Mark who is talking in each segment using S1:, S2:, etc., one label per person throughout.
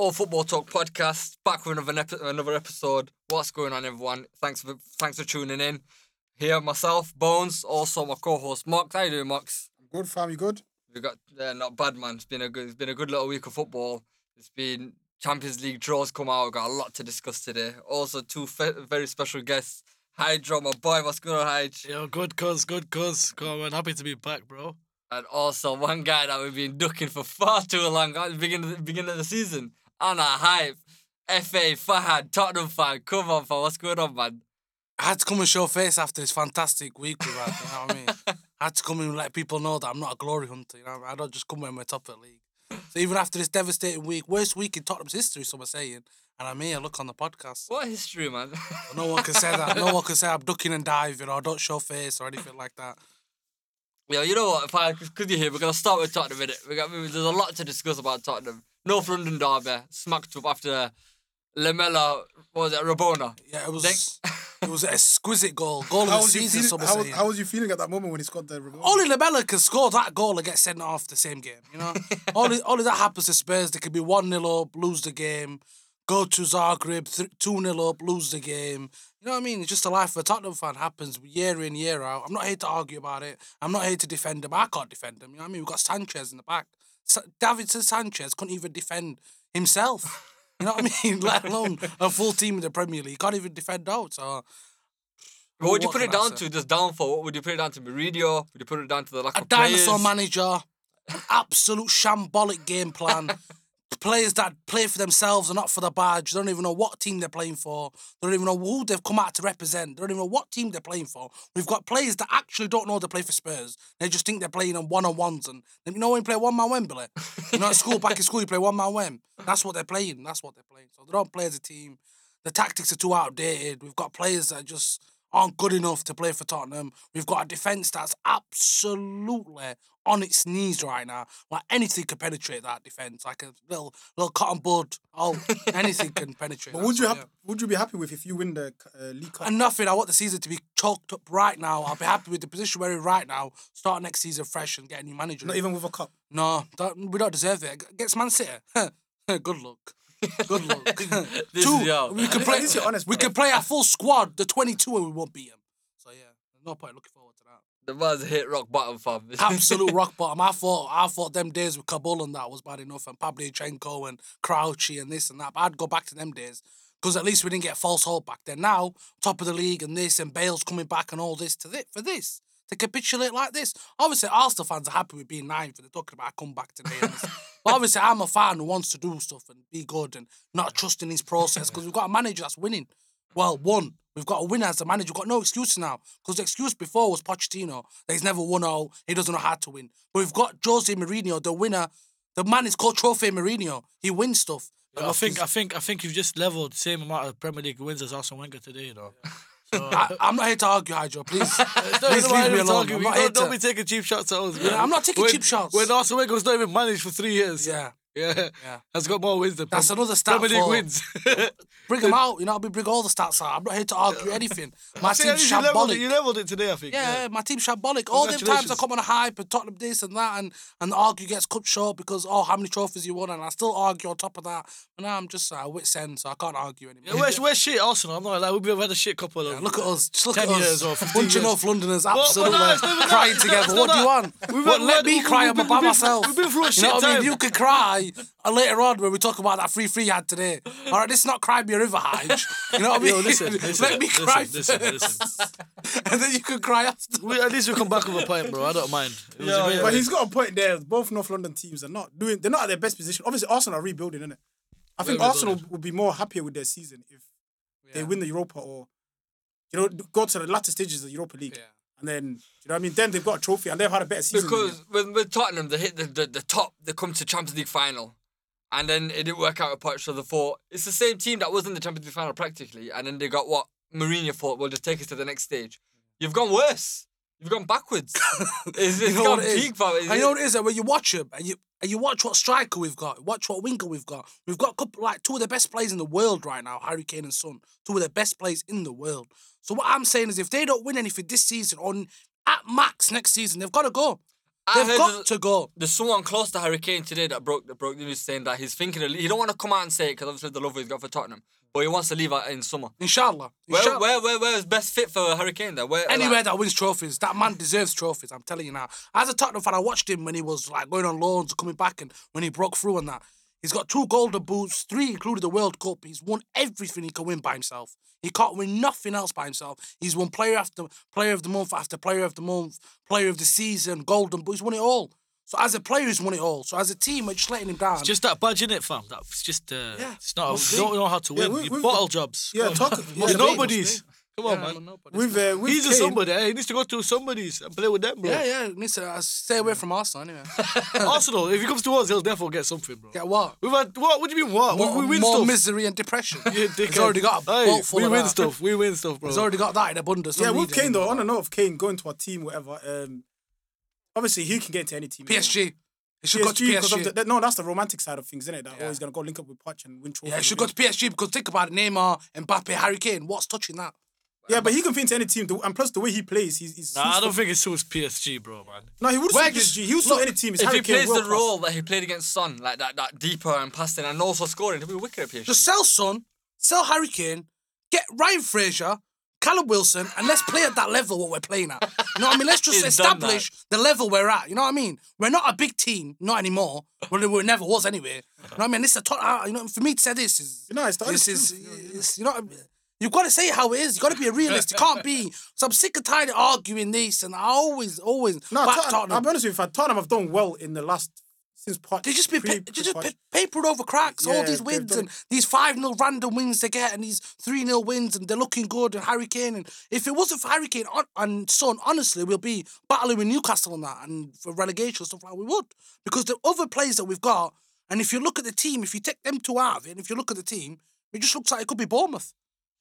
S1: All Football Talk podcast back with another epi- another episode. What's going on, everyone? Thanks for thanks for tuning in. Here, myself, Bones, also my co-host Mox. How you doing, Mox?
S2: Good, fam. You good?
S1: We got uh, not bad, man. It's been a good. It's been a good little week of football. It's been Champions League draws come out. We've got a lot to discuss today. Also, two fe- very special guests. Hydro, my boy, what's going on, Hydro?
S3: Yo, good cuz, good cuz. Come on, man. Happy to be back, bro.
S1: And also one guy that we've been ducking for far too long at the beginning of the, beginning of the season. Anna Hype, FA, Fahad, Tottenham fan. Come on, fam. What's going on, man?
S4: I had to come and show face after this fantastic week we've you know what I mean? I had to come and let people know that I'm not a glory hunter, you know I don't just come when we're top of the league. So even after this devastating week, worst week in Tottenham's history, some are saying, and I'm here, look on the podcast.
S1: What history, man?
S4: No one can say that. No one can say I'm ducking and diving or I don't show face or anything like that.
S1: Yeah, you know what? If I could you hear, we're gonna start with Tottenham. Minute. We got there's a lot to discuss about Tottenham. North London derby smacked up after Lamela. What was it Rabona?
S4: Yeah, it was it was an exquisite goal. Goal of the season,
S2: feeling, how,
S4: saying.
S2: how was you feeling at that moment when he scored the remote?
S4: Only Lamela can score that goal and get sent off the same game, you know? only, only that happens to Spurs. They could be 1 0 up, lose the game, go to Zagreb, 2 0 up, lose the game. You know what I mean? It's just the life of a Tottenham fan happens year in, year out. I'm not here to argue about it. I'm not here to defend him. I can't defend him. You know what I mean? We've got Sanchez in the back. Davinson Sanchez couldn't even defend himself. You know what I mean? Let alone a full team in the Premier League. Can't even defend out. So
S1: What would you
S4: What
S1: put it down to? This downfall. What would you put it down to? Mourinho? Would you put it down to the lack
S4: a
S1: of
S4: dinosaur
S1: players?
S4: manager, an absolute shambolic game plan. Players that play for themselves and not for the badge. They don't even know what team they're playing for. They don't even know who they've come out to represent. They don't even know what team they're playing for. We've got players that actually don't know they play for Spurs. They just think they're playing on one on ones. And you know when you play one man Wembley? You know at school, back in school, you play one man Wem. That's what they're playing. That's what they're playing. So they don't play as a team. The tactics are too outdated. We've got players that just aren't good enough to play for Tottenham. We've got a defence that's absolutely on its knees right now. Like anything can penetrate that defence. Like a little little cotton bud. Oh, anything can penetrate.
S2: But would you
S4: so, yeah.
S2: would you be happy with if you win the uh, League Cup?
S4: And nothing. I want the season to be chalked up right now. I'll be happy with the position we're in right now. Start next season fresh and get a new manager.
S2: Not even with a cup.
S4: No, don't, we don't deserve it. Against Man City. Good luck. Good luck.
S1: This
S4: Two,
S1: is yo.
S4: we can play.
S2: least you're honest,
S4: we can play our full squad, the twenty-two, and we won't beat them. So yeah, no point looking forward to that.
S1: The man's hit rock bottom, fam.
S4: Absolute rock bottom. I thought I thought them days with Kaboul and that was bad enough, and Pavlyuchenko and Crouchy and this and that. But I'd go back to them days because at least we didn't get false hope back then. Now top of the league and this and Bale's coming back and all this to this for this. To capitulate like this, obviously Arsenal fans are happy with being ninth and they're talking about a comeback today. but obviously, I'm a fan who wants to do stuff and be good and not trusting his process because we've got a manager that's winning. Well, one. We've got a winner as a manager. We've got no excuse now. Because the excuse before was Pochettino. That he's never won all. He doesn't know how to win. But we've got Jose Mourinho, the winner. The man is called Trophy Mourinho. He wins stuff. And
S3: I think I think I think you've just leveled the same amount of Premier League wins as Arsene Wenger today, you know. So,
S4: I, I'm not here to argue, Hydro. Please,
S3: Don't-
S4: please leave me alone.
S3: argue.
S4: I'm
S3: We
S4: not here
S3: don't, don't be taking cheap shots at us. Man.
S4: I'm not taking cheap shots.
S3: When Wenger was not even managed for three years.
S4: Yeah,
S3: yeah,
S4: yeah.
S3: has got more wins than
S4: That's another stat
S3: Premier League
S4: for-
S3: wins.
S4: Bring them out. You know, we bring all the stats out. I'm not here to argue anything. My
S3: See, at
S4: team's
S3: least you leveled, it,
S4: shambolic.
S3: you leveled it today, I think.
S4: Yeah, yeah. my team's shambolic. All them times I come on a hype and Tottenham this and that, and and the argue gets cut short because oh, how many trophies you won, and I still argue on top of that. But now I'm just uh, wit end, so I can't argue anymore.
S3: Yeah, where's, where's shit Arsenal? I'm not like we've had a shit couple of.
S4: Yeah, look at us. Just look
S3: 10
S4: at
S3: years
S4: us.
S3: or 15
S4: Bunch of
S3: years.
S4: North Londoners
S3: but
S4: absolutely
S3: no, it's not even
S4: crying together. What do you want? Let me cry. by myself.
S3: we've been through a
S4: You
S3: shit
S4: know what I mean? You can cry uh, later on when we talk about that free free you had today. All right, this is not cry me a river, Hige. You know what I mean?
S3: Yo, listen, listen,
S4: let me
S3: listen,
S4: cry
S3: listen,
S4: first.
S3: listen.
S4: and then you can cry after.
S3: We, at least we come back with a point, bro. I don't mind. It was
S1: Yeah,
S3: great-
S2: But he's got a point there. Both North London teams are not doing. They're not at their best position. Obviously, Arsenal are rebuilding, innit? I think
S3: We're
S2: Arsenal
S3: rebuilding.
S2: would be more happier with their season if they win the Europa or you know go to the latter stages of the Europa League,
S4: Yeah.
S2: And then you know what I mean. Then they've got a trophy and they've had a better season.
S1: Because with, with Tottenham, they hit the, the, the top, they come to Champions League final. And then it didn't work out with Poch, so they thought it's the same team that was in the Champions League final practically. And then they got what Mourinho thought will just take us to the next stage. You've gone worse. You've gone backwards. it's it's
S4: You know
S1: gone
S4: it is?
S1: peak, fam. It's-
S4: And you know what it is? That when you watch him and you and you watch what striker we've got, watch what winger we've got. We've got couple, like two of the best players in the world right now, Harry Kane and Son. Two of the best players in the world. So what I'm saying is, if they don't win anything this season, on at max next season, they've got to go.
S1: I
S4: They've got to go.
S1: There's someone close to Harry Kane today that broke that broke the news saying that he's thinking of, he don't want to come out and say it because obviously the love he's got for Tottenham, but he wants to leave out in summer.
S4: Inshallah.
S1: Where,
S4: Inshallah.
S1: where, where, where is best fit for Harry Kane? There, where,
S4: Anywhere
S1: like,
S4: that wins trophies, that man deserves trophies. I'm telling you now. As a Tottenham fan, I watched him when he was like going on loans, coming back, and when he broke through and that. He's got two golden boots, three including the World Cup. He's won everything he can win by himself. He can't win nothing else by himself. He's won player after player of the month after player of the month, player of the season, golden boot. He's won it all. So as a player, he's won it all. So as a team, we're just letting him down.
S3: It's just that badge in it, fam. That's just uh,
S4: Yeah.
S3: it's not.
S2: Must
S3: You
S2: be.
S3: don't know how to
S2: Yeah,
S3: win.
S2: we-
S3: you
S2: we've-
S3: bottle jobs.
S2: Yeah, talk-
S3: You're
S2: must
S3: nobody's. Come on,
S4: Yeah,
S3: man.
S4: nobody.
S2: With uh, with
S3: He's a
S2: Kane,
S3: somebody. eh? He needs to go to somebody's and play with them, bro.
S4: yeah, yeah. Needs to uh, stay away from Arsenal anyway.
S3: Arsenal. If he comes to us, he'll definitely get something, bro.
S4: Get what?
S3: We've had what? What do you mean what?
S4: More,
S3: we, we win
S4: more
S3: stuff.
S4: misery and depression.
S3: Yeah,
S4: He's
S3: dickhead.
S4: already got a
S3: Hey,
S4: boat full
S3: We
S4: of
S3: win
S4: that.
S3: stuff. We win stuff, bro.
S4: He's already got that in abundance.
S2: yeah,
S4: Don't
S2: with
S4: need
S2: Kane though.
S4: anymore.
S2: On and off of Kane going to a team, whatever. Um, obviously he can get into any team.
S4: PSG. He should go to
S2: PSG, of
S4: PSG.
S2: the, that- no, that's the romantic side of things, isn't it? That
S4: Yeah.
S2: oh, he's gonna go link up with Poch and win trophies.
S4: Yeah, he should go to PSG because think about it, Neymar, Mbappe, Harry Kane. What's touching that?
S2: Yeah, but he can fit into any team. The- And plus, the way he plays, he's. he's
S3: Nah, I
S2: he's-
S3: don't think it suits PSG, bro, man.
S2: No, he would
S4: Where
S2: suit
S4: just-
S2: PSG. He would suit
S4: look,
S2: any team. It's
S1: if
S2: Harry
S1: he
S2: Kane,
S1: plays the
S2: world class.
S1: role that he played against Son, like that, that deeper and passing and also scoring, he'll be wicked at PSG.
S4: Just sell Son, sell Harry Kane, get Ryan Fraser, Callum Wilson, and let's play at that level what we're playing at. You know what I mean? Let's just
S1: He's done that.
S4: establish the level we're at. You know what I mean? We're not a big team, not anymore. Well, we never was anyway. You know what I mean? This is a top, uh, you know, for me to say this is
S2: No, it's the
S4: this
S2: honest
S4: is
S2: truth.
S4: it's, you know. You've got to say how it is. You've got to be a realist. You can't be. So I'm sick and tired of arguing this, and I always, always
S2: No,
S4: back
S2: Tottenham,
S4: Tottenham.
S2: I'm honest with you. Tottenham have done well in the last since part.
S4: They just be
S2: pre-
S4: pa- they just
S2: pre-
S4: papered over cracks. all these wins
S2: done
S4: and these five 0 random wins they get, and these three 0 wins, and they're looking good. And Harry Kane, and if it wasn't for Harry Kane on, and Son, honestly, we'll be battling with Newcastle on that and for relegation stuff like. We would because the other players that we've got, and if you look at the team, if you take them two out of it, and if you look at the team, it just looks like it could be Bournemouth.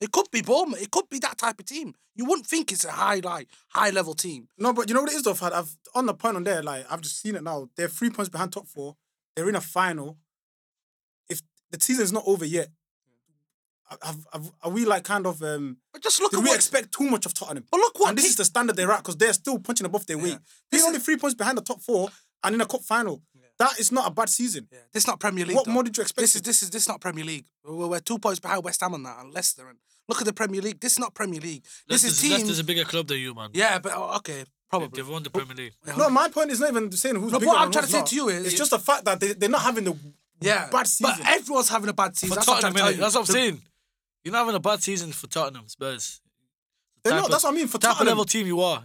S4: It could be Bournemouth. It could be that type of team. You wouldn't think it's a high like high level team.
S2: No, but you know what it is though, Fad? I've on the point on there, like I've just seen it now. They're three points behind top four. They're in a final. If the season's not over yet, have, have, are we like kind of um
S4: But just look
S2: do
S4: at
S2: we
S4: what.
S2: expect too much of Tottenham?
S4: but look what.
S2: and this
S4: te-
S2: is the standard they're at because they're still punching above their weight.
S4: they're
S2: only three points behind the top four and in a cup final, that is not a bad season.
S4: Yeah, this not Premier League.
S2: What
S4: though.
S2: more did you expect?
S4: This is this is this not Premier League. We're, we're two points behind West Ham on that and Leicester. And look at the Premier League. This is not Premier League. This
S3: Leicester's,
S4: is team.
S3: Leicester's a bigger club than you, man.
S4: Yeah, but oh, okay, probably.
S3: They've won the Premier League.
S2: no, my point is not even saying who's
S4: No,
S2: bigger.
S4: what I'm trying to say
S2: not.
S4: to you is-
S2: it's just the fact that they, they're not having the
S4: yeah,
S2: bad season.
S4: But everyone's having a bad season.
S3: For
S4: That's what I'm
S3: Tottenham,
S4: to tell you.
S3: That's what I'm saying. You're not having a bad season for Tottenham Spurs.
S2: They're not.
S3: of-
S2: That's what I mean. For
S3: type
S2: Tottenham,
S3: level team you are.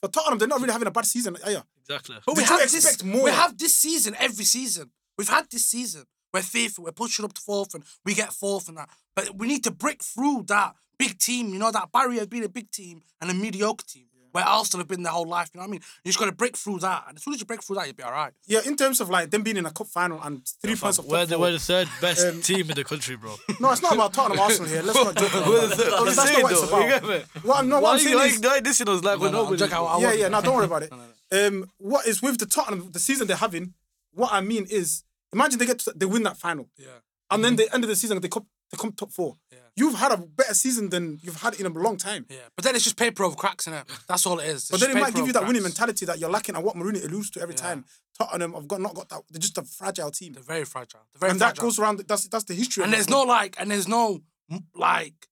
S2: for Tottenham, they're not really having a bad season. Yeah.
S3: Exactly.
S4: But we
S2: Did you
S4: have this.
S2: expect more?
S4: We have this season every season. We've had this season. We're fifth. We're pushing up to fourth, and we get fourth and that. But we need to break through that big team. You know that barrier of being a big team and a mediocre team. Where Arsenal have been their whole life, you know what I mean? You just got to break through that, and as soon as you break through that, you'll be all right.
S2: Yeah, in terms of like them being in a cup final and three points of
S3: We're
S2: top
S3: the,
S2: four.
S3: we're the third best
S2: Um,
S3: team in the country, bro.
S2: No, it's not about Tottenham Arsenal here. Let's not joke. about
S3: We're the
S2: that.
S3: third. I'm
S2: That's not
S3: saying
S2: what it's
S3: though. You
S2: about.
S3: get me?
S2: What I'm, no,
S3: Why
S2: what I'm
S3: are
S2: saying
S3: you
S2: is,
S3: like dissing us like we're
S4: no, I'm
S3: nobody?
S4: joking. I- I
S2: yeah, yeah. No, don't worry about it. Um, what is with the Tottenham, the season they're having? What I mean is, imagine they get to, they win that final,
S4: Yeah.
S2: and then mm-hmm. the end of the season they come they come top four.
S4: Yeah.
S2: You've had a better season than you've had in a long time.
S4: Yeah, but then it's just paper over cracks, innit? That's all it is. It's
S2: But then it might give you that winning mentality that you're lacking, and what Mourinho alludes to every
S4: Yeah.
S2: time. Tottenham have got not got that. They're just a fragile team,
S4: They're very fragile. They're very
S2: and that goes around. That's that's the history.
S4: and there's no like, and there's no like,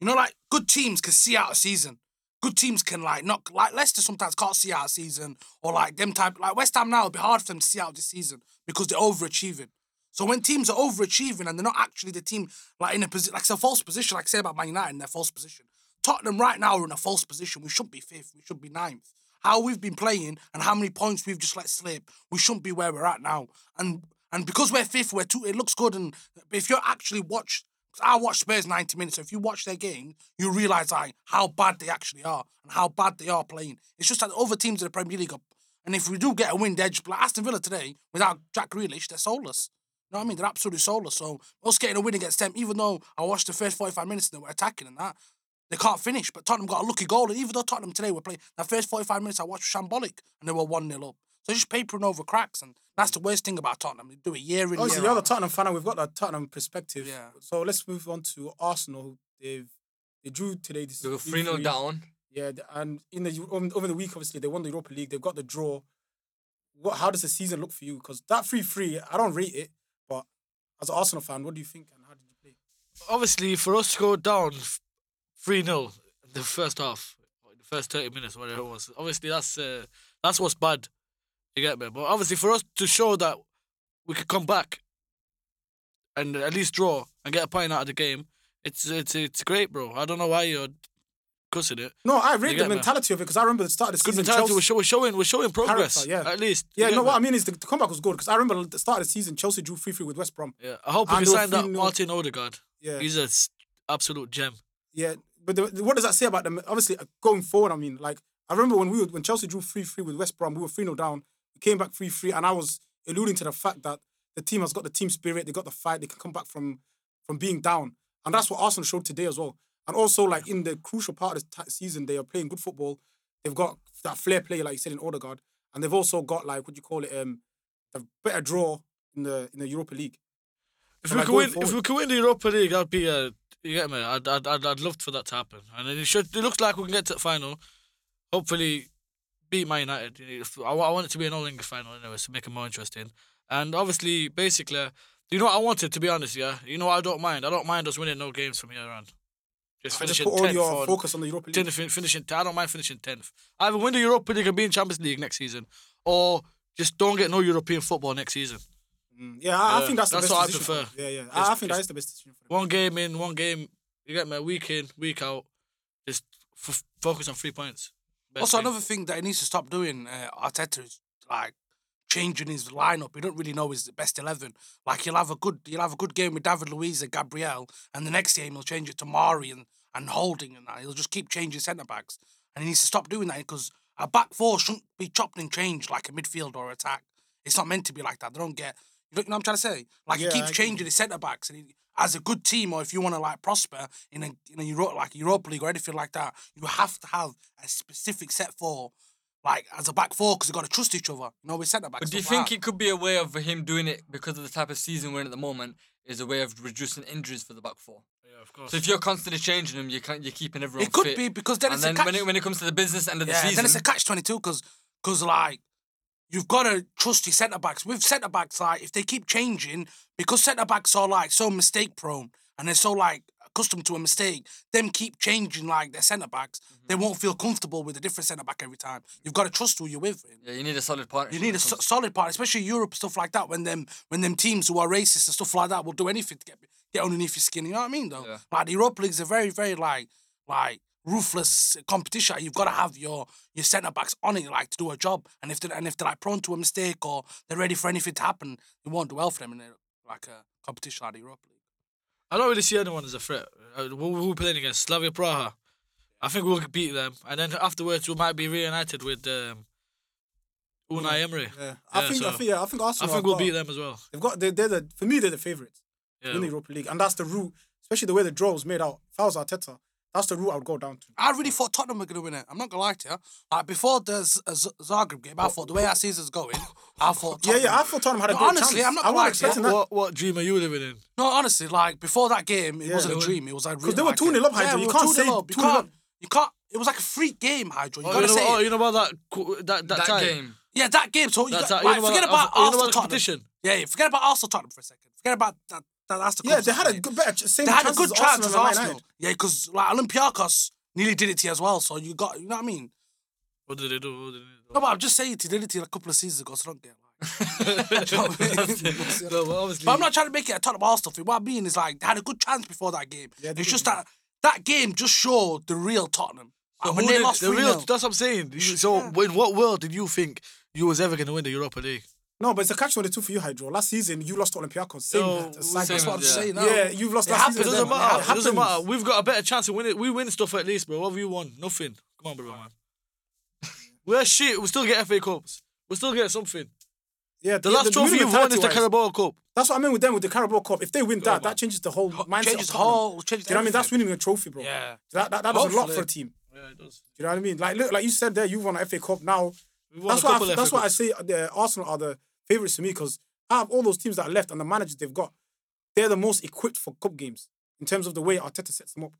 S4: you know, like good teams can see out a season. Good teams can like not like Leicester sometimes can't see out season, or like them type like West Ham now it'll be hard for them to see out this season because they're overachieving. So when teams are overachieving and they're not actually the team like in a position like it's a false position, like say about Man United in their false position. Tottenham right now are in a false position. We shouldn't be fifth. We should be ninth. How we've been playing and how many points we've just let slip, we shouldn't be where we're at now. And and because we're fifth, we're two. It looks good. And if you actually watch, I watched Spurs ninety minutes. So if you watch their game, you realize like how bad they actually are and how bad they are playing. It's just that other teams in the Premier League are. And if we do get a win, they're just like Aston Villa today without Jack Grealish, they're soulless. You know what I mean? They're absolutely soulless. So us getting a win against them, even though I watched the first 45 minutes and they were attacking and that, they can't finish. But Tottenham got a lucky goal. And even though Tottenham today were playing, that first 45 minutes I watched shambolic and they were 1 0 up. So just papering over cracks. And that's the worst thing about Tottenham. They do it year in,
S2: Obviously,
S4: year
S2: you're the
S4: out.
S2: Tottenham fan, and we've got that Tottenham perspective.
S4: Yeah.
S2: So let's move on to Arsenal. They've they drew today. This
S1: They were 3 0 down.
S2: Yeah, and in the over over the week, obviously they won the Europa League. They've got the draw. what? How does the season look for you? Because that three three, I don't rate it, but as an Arsenal fan, what do you think and how did you play?
S3: Obviously, for us to go down 3 0 the first half, the first 30 minutes, whatever it was, obviously that's uh, that's what's bad. You get me? But obviously, for us to show that we could come back and at least draw and get a point out of the game, it's it's it's great, bro. I don't know why you're cussing it.
S2: No, I
S3: read
S2: the
S3: me?
S2: mentality of it because I remember the start of the
S3: Good
S2: season.
S3: mentality.
S2: Chelsea-
S3: We're, show, we're showing we're showing progress.
S2: Character, yeah.
S3: At least.
S2: yeah,
S3: You
S2: no,
S3: get
S2: what? I mean is the, the comeback was good because I remember the start of the season, Chelsea drew 3 3 with West Brom.
S3: Yeah, I hope we
S2: And
S3: can sign that
S2: 3-0.
S3: Martin Odegaard.
S2: Yeah.
S3: He's a s- absolute gem.
S2: Yeah, but the, what does that say about them? Obviously, uh, going forward, I mean, like I remember when we were, when Chelsea drew three three with West Brom, we were three 0 down. We came back three three, and I was alluding to the fact that the team has got the team spirit, they got the fight, they can come back from from being down, and that's what Arsenal showed today as well. And also, like in the crucial part of the t- season, they are playing good football. They've got that flair player, like you said in Odegaard, and they've also got like what do you call it, um, a better draw in the in the Europa League.
S3: If we
S2: like,
S3: could win, if we could win the Europa League, I'd be uh, you get me. I'd, I'd, I'd, I'd love for that to happen. And it should. It looks like we can get to the final. Hopefully, beat Man United. I, I want it to be an All England final anyway, to make it more interesting. And obviously, basically, you know what I wanted to be honest. Yeah, you know what I don't mind. I don't mind us winning no games from here on. Just
S2: I just
S3: finishing
S2: put all
S3: tenth
S2: your
S3: or
S2: focus on the Europa League.
S3: ten, fin- finishing. I don't mind finishing tenth. Either win the Europa League and be in Champions League next season, or just don't get no European football next season.
S2: Mm, Yeah, I, I think that's the
S3: that's
S2: best
S3: what I
S2: decision for
S3: prefer.
S2: Yeah, yeah. I, I think that is the best decision for.
S3: One game in, one game. You get me? Week in, week out. Just f- focus on three points.
S4: Also, another thing that he needs to stop doing, uh, Arteta, is like changing his lineup. You don't really know his best eleven. Like he'll have a good, he'll have a good game with David Luiz and Gabriel, and the next game he'll change it to Mari and, and Holding, and that. He'll just keep changing centre backs, and he needs to stop doing that because a back four shouldn't be chopped and changed like a midfield or attack. It's not meant to be like that. They don't get. You know what I'm trying to say? Like
S2: Yeah,
S4: he keeps
S2: you.
S4: changing his centre backs, and he, as a good team, or if you want to like prosper in a in a Euro, like Europa League or anything like that, you have to have a specific set four, like as a back four, because you got to trust each other. You know, with that back.
S1: But do you
S4: like
S1: think
S4: that.
S1: it could be a way of him doing it because of the type of season we're in at the moment? Is a way of reducing injuries for the back four.
S3: Yeah, of course.
S1: So if you're constantly changing them, you can't. You're keeping everyone
S4: it could
S1: fit.
S4: be because then
S1: and
S4: it's
S1: then
S4: a catch.
S1: when it when it comes to the business end of the season,
S4: then it's a catch twenty two because because like you've got to trust your centre backs. With centre backs, like if they keep changing, because centre backs are like so mistake prone and they're so like accustomed to a mistake, them keep changing like their centre backs. They
S1: Mm-hmm.
S4: won't feel comfortable with a different centre back every time. You've got to trust who you're with.
S1: yeah, you need a solid partner.
S4: You need a so- solid part, especially Europe stuff like that. When them when them teams who are racist and stuff like that will do anything to get get underneath your skin. You know what I mean? Though,
S1: Yeah.
S4: like the Europa League's a very very like like ruthless competition. You've got to have your your centre backs on it like to do a job. And if they and if they're like prone to a mistake or they're ready for anything to happen, it won't do well for them in a, like a competition like the Europa League.
S3: I don't really see anyone as a threat. Uh, Who who we playing against? Slavia Praha. I think we'll beat them, and then afterwards we might be reunited with um, Unai Emery.
S2: Yeah, I
S3: Yeah,
S2: think I think yeah, I think
S3: I think we'll
S2: got-
S3: beat them as well.
S2: They've got they're, they're the for me they're the favourites
S3: Yeah.
S2: in the Europa League, and that's the route. Especially the way the draw was made out. If I was Arteta, that's the route I would go down to.
S4: I really thought Tottenham were going to win it. I'm not going to lie to you. Like before the Z- uh, Z- Zagreb game, I thought the way our season's going, I thought.
S2: Yeah,
S4: Tottenham,
S2: yeah, I thought Tottenham had a
S4: No,
S2: great
S4: honestly,
S2: chance.
S4: I'm not
S2: I
S4: gonna
S2: wasn't
S4: lie to you.
S2: expecting
S3: What,
S2: that
S3: what what dream are you living in?
S4: No, honestly, like before that game, it
S2: Yeah,
S4: wasn't a dream. It was like
S2: 'cause they were
S4: like,
S2: 2-0 up,
S4: yeah,
S2: Hydro.
S4: we
S2: You
S4: were
S2: can't
S4: 2-0
S2: say
S4: up. You can't. You can't. It was like a freak game, Hydro. You
S3: Oh,
S4: gotta
S3: you know,
S4: say.
S3: oh, you know about that qu- that that,
S1: that
S3: time?
S1: game.
S4: Yeah, that game. So you
S3: That
S4: got,
S3: time.
S4: like, uh,
S3: you know
S4: forget
S3: about,
S4: about
S3: know
S4: Arsenal
S3: about the
S4: Tottenham.
S3: competition.
S4: Yeah, yeah, forget about Arsenal Tottenham for a second. Forget about that. That that's the
S2: Yeah, they had a good better same
S4: They had a good
S2: as
S4: chance
S2: Arsenal
S4: as
S2: and Man
S4: Arsenal. Yeah, because like Olympiacos nearly did it to you as well. So you got, you know what I mean?
S3: What did they do? What did they do?
S4: No, but I'm just saying, he did it to you a couple of seasons ago. So don't get like. You know I mean?
S3: no, but obviously.
S4: But I'm not trying to make it a Tottenham Arsenal thing. What I mean is like they had a good chance before that game.
S2: Yeah,
S4: it's just that that game just showed the real Tottenham.
S3: So
S4: when they
S3: did-
S4: lost
S3: the
S4: 3
S3: real, That's what I'm saying. You- So, in what world did you think you was ever going to win the Europa League?
S2: No, but it's a catch twenty two for you, Hydro. Last season you lost to Olympiacos. Same.
S3: No,
S2: uh,
S1: same,
S4: That's what I'm
S1: Yeah.
S4: saying. now.
S2: Yeah, you've lost
S4: It
S2: last
S4: happens,
S2: season.
S3: doesn't
S2: then.
S3: matter.
S2: It
S3: It doesn't matter. We've got a better chance of winning. It. We win stuff at least, bro. What have you won? Nothing. Come on, bro, man. We're shit. We still get FA Cups. We still get something.
S2: Yeah,
S3: The
S2: yeah,
S3: last trophy
S2: winning
S3: you've won is the Carabao Cup.
S2: That's what I mean with them with the Carabao Cup. If they win that,
S3: man.
S2: that changes the whole mindset.
S4: changes
S2: of Tottenham.
S4: whole, changes
S2: Do you know what I mean? That's winning a trophy, bro.
S4: Yeah.
S2: That that, that does a lot for a team.
S3: Yeah, it does.
S2: Do you know what I mean? Like look, like you said there, you won an FA Cup. Now
S3: We won
S2: that's why I,
S3: of
S2: that's why I say the Arsenal are the favourites to me because out of all those teams that are left and the managers they've got, they're the most equipped for cup games in terms of the way Arteta sets them up.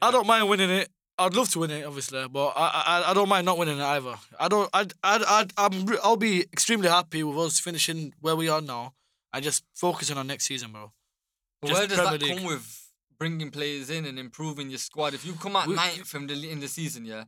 S3: I don't mind winning it. I'd love to win it, obviously, but I, I I don't mind not winning it either. I don't. I I I I'm I'll be extremely happy with us finishing where we are now and just focusing on next season, bro. Just
S1: where does
S3: Premier
S1: that
S3: League.
S1: come with bringing players in and improving your squad? If you come out
S3: We-
S1: ninth from the in the season, yeah,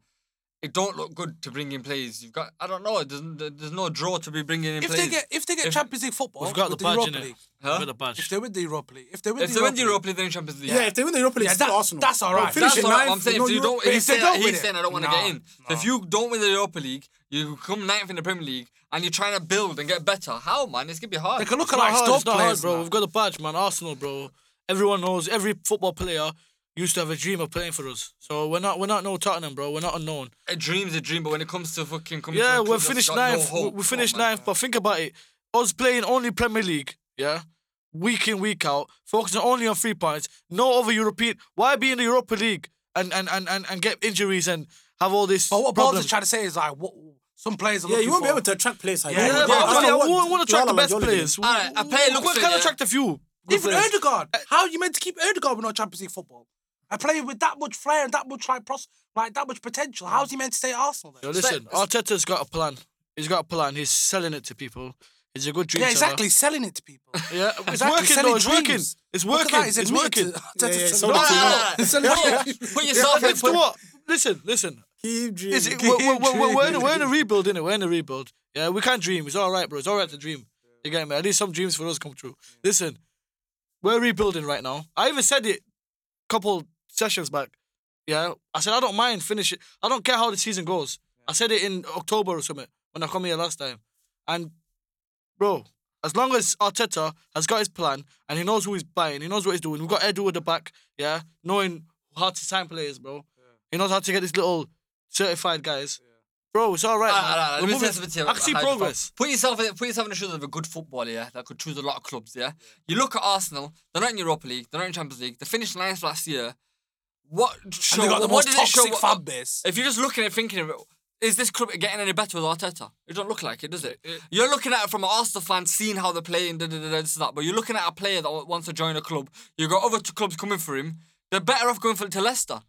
S1: it don't look good to bring in players. You've got I don't know. There's there's no draw to be bringing in
S4: If
S1: players.
S4: they get if they get
S1: If-
S4: Champions League football,
S3: We've got the
S4: with
S3: badge
S4: Europa
S3: in it.
S4: League,
S1: Huh?
S3: We've got the
S4: if they win the Europa League, if they win
S1: if
S4: the
S1: they win
S4: Europa
S1: the
S4: League,
S1: Europa League, they're in Champions League.
S2: Yeah, if they win the Europa League,
S4: Yeah,
S2: it's still
S4: that-
S2: Arsenal.
S4: that's all right.
S2: Bro, finish
S1: That's
S2: it
S1: what
S2: ninth
S1: I'm saying.
S2: with
S1: If you
S2: no
S1: don't,
S2: Europa-
S4: But
S1: he's
S4: if they
S1: saying,
S4: don't
S1: he's
S4: win
S1: saying I don't want to
S4: no,
S1: get in. So if you don't win the Europa League, you come ninth in the Premier League, and you're trying to build and get better. How man? It's gonna be hard.
S4: they can look at
S3: not
S4: like
S3: hard,
S4: Stoke
S3: it's not hard,
S4: players,
S3: bro. We've got the badge, man. Arsenal, bro. Everyone knows. Every football player used to have a dream of playing for us. So we're not we're not no Tottenham, bro. We're not unknown.
S1: a dream's a dream, but when it comes to fucking coming
S3: Yeah,
S1: a
S3: we're
S1: club
S3: finished
S1: got no
S3: ninth. we-
S1: hope,
S3: we oh finished
S1: come on, man.
S3: ninth, but think about it. Us playing only Premier League, yeah, week in week out, focusing only on three points, no other European. Why be in the Europa League and and and and, and get injuries and have all this
S4: But what Balls
S3: problems?
S4: is trying to say is like, what some players are
S2: Yeah, you won't be able to attract players. Like
S4: Yeah,
S2: that.
S3: Yeah,
S4: yeah,
S3: but
S4: I
S3: obviously,
S4: don't
S3: I want, to attract the best
S2: Joel
S3: players.
S1: Alright, a player looks
S3: We're
S1: at
S3: gonna
S1: you.
S3: attract a few. good
S4: Even
S3: players.
S4: Odegaard. Eh. How are you meant to keep Odegaard with no Champions League football? A player with that much flair and that much like pros, like that much potential. How's he meant to stay at Arsenal
S3: Yo,
S4: then?
S3: listen, Arteta's got a plan. He's got a plan. He's selling it to people. He's a good dream
S4: Yeah,
S3: seller.
S4: exactly. Selling it to people.
S3: Yeah, it's
S4: Exactly,
S3: working
S4: selling
S3: though. It's working.
S4: dreams.
S3: It's working.
S4: that,
S3: It's
S4: admitted
S3: working.
S4: to-
S2: Yeah, yeah,
S4: Arteta's
S2: so
S4: selling
S1: No, no,
S2: you
S1: no.
S4: Selling
S1: Put your-
S4: dreams.
S1: Yourself in. Put,
S3: what? Listen, listen.
S2: Keep dreaming.
S3: Is it,
S2: keep
S3: we're, we're, we're, we're, in a,
S2: dreaming.
S3: we're in a rebuild, innit? We're in a rebuild. Yeah, we can't dream. It's all right, bro. It's all right to dream. You get me? At least some dreams for us come true. Listen, we're rebuilding right now. I even said it a couple sessions back. Yeah, I said I don't mind finishing. I don't care how the season goes. I said it in October or something when I come here last time. And, bro, as long as Arteta has got his plan and he knows who he's buying, he knows what he's doing. We've got Edu at the back, yeah, knowing how to sign players, bro. He knows how to get these little certified guys. Bro, it's all right.
S1: Ah,
S3: man.
S1: ah, ah,
S3: We're moving-
S1: say something to you
S3: I can see
S1: about how you
S3: progress.
S1: Put yourself in, put yourself in the shoes of a good footballer, yeah, that could choose a lot of clubs, yeah. You look at Arsenal; they're not in Europa League, they're not in Champions League. They finished ninth last year. What show?
S4: And they got the
S1: what
S4: most
S1: did it show?
S4: toxic fan base.
S1: If you're just looking at it, thinking of it, is this club getting any better with Arteta? It don't look like it, does it? You're looking at it from an Arsenal fan, seeing how they're playing, da, da, da, this that. But you're looking at a player that wants to join a club. You've got other two clubs coming for him. They're better off going for to Leicester.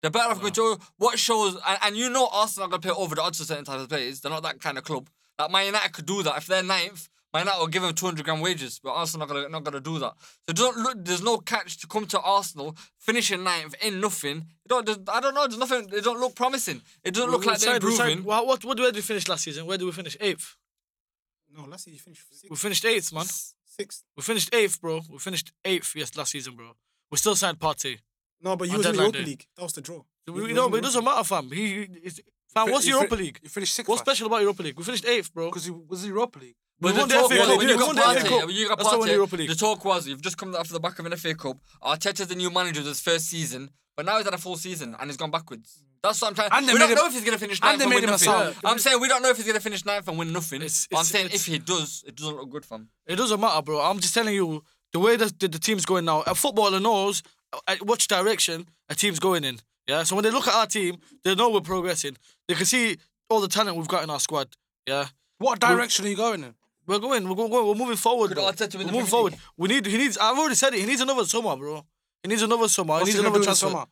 S1: They're better off going to what shows, and, and you know Arsenal are going to pay over the odds to certain types of players. They're not that kind of club. Like Man United could do that if they're ninth. Man United will give him 200 grand wages, but Arsenal not gonna not gonna do that. So don't look. There's no catch to come to Arsenal finishing ninth in nothing. Don't. I don't know. There's nothing. It don't look promising. It doesn't look
S3: We
S1: like they're
S3: signed- we signed-
S1: improving.
S3: What, what, what, where did we finish last season? Where did we finish? Eighth.
S2: No, last season you finished
S3: We finished eighth, man.
S2: Sixth.
S3: We finished eighth, bro. We finished eighth, yes, last season, bro. We still signed Partey.
S2: No, but you
S3: On
S2: was in the
S3: deadline
S2: Europa
S3: day.
S2: League. That was the draw.
S3: We, we
S2: you
S3: know,
S2: was
S3: but it doesn't matter, fam. He, he- it's- fam, what's
S4: You
S3: Europa
S4: fin-
S3: League?
S4: You finished sixth.
S3: What's special about Europa League? We finished eighth, bro.
S4: Because he was in Europa League.
S3: We
S1: But
S3: won
S1: the
S3: the
S1: talk
S3: FA
S1: was, when you got
S3: won the FA
S1: Partey,
S3: Cup.
S1: when you got
S3: That's the one in
S1: Partey,
S3: Europa League.
S1: the talk was you've just come off the back of an FA Cup. Arteta's the new manager of his first season, but now he's had a full season and he's gone backwards. That's what I'm trying.
S4: And
S1: we don't
S4: made
S1: know if he's gonna finish ninth
S4: they
S1: and win nothing.
S4: sound.
S1: I'm saying we don't know if he's gonna finish ninth and win nothing.
S3: It's-
S1: but I'm saying if he does, it doesn't look good for him.
S3: It doesn't matter, bro. I'm just telling you the way that the, the team's going now. A footballer knows uh, which direction a team's going in. Yeah. So when they look at our team, they know we're progressing. They can see all the talent we've got in our squad. Yeah.
S4: What direction are you going in?
S3: We're going. We're going. We're moving forward.
S1: Could. Arteta win
S3: We're moving
S1: Premier
S3: forward.
S1: League?
S3: We need. He needs. I've already said it. He needs another summer, bro. He needs another summer.
S4: What's
S3: he
S4: he
S3: needs
S4: gonna
S3: another
S4: do in
S3: transfer.
S4: summer?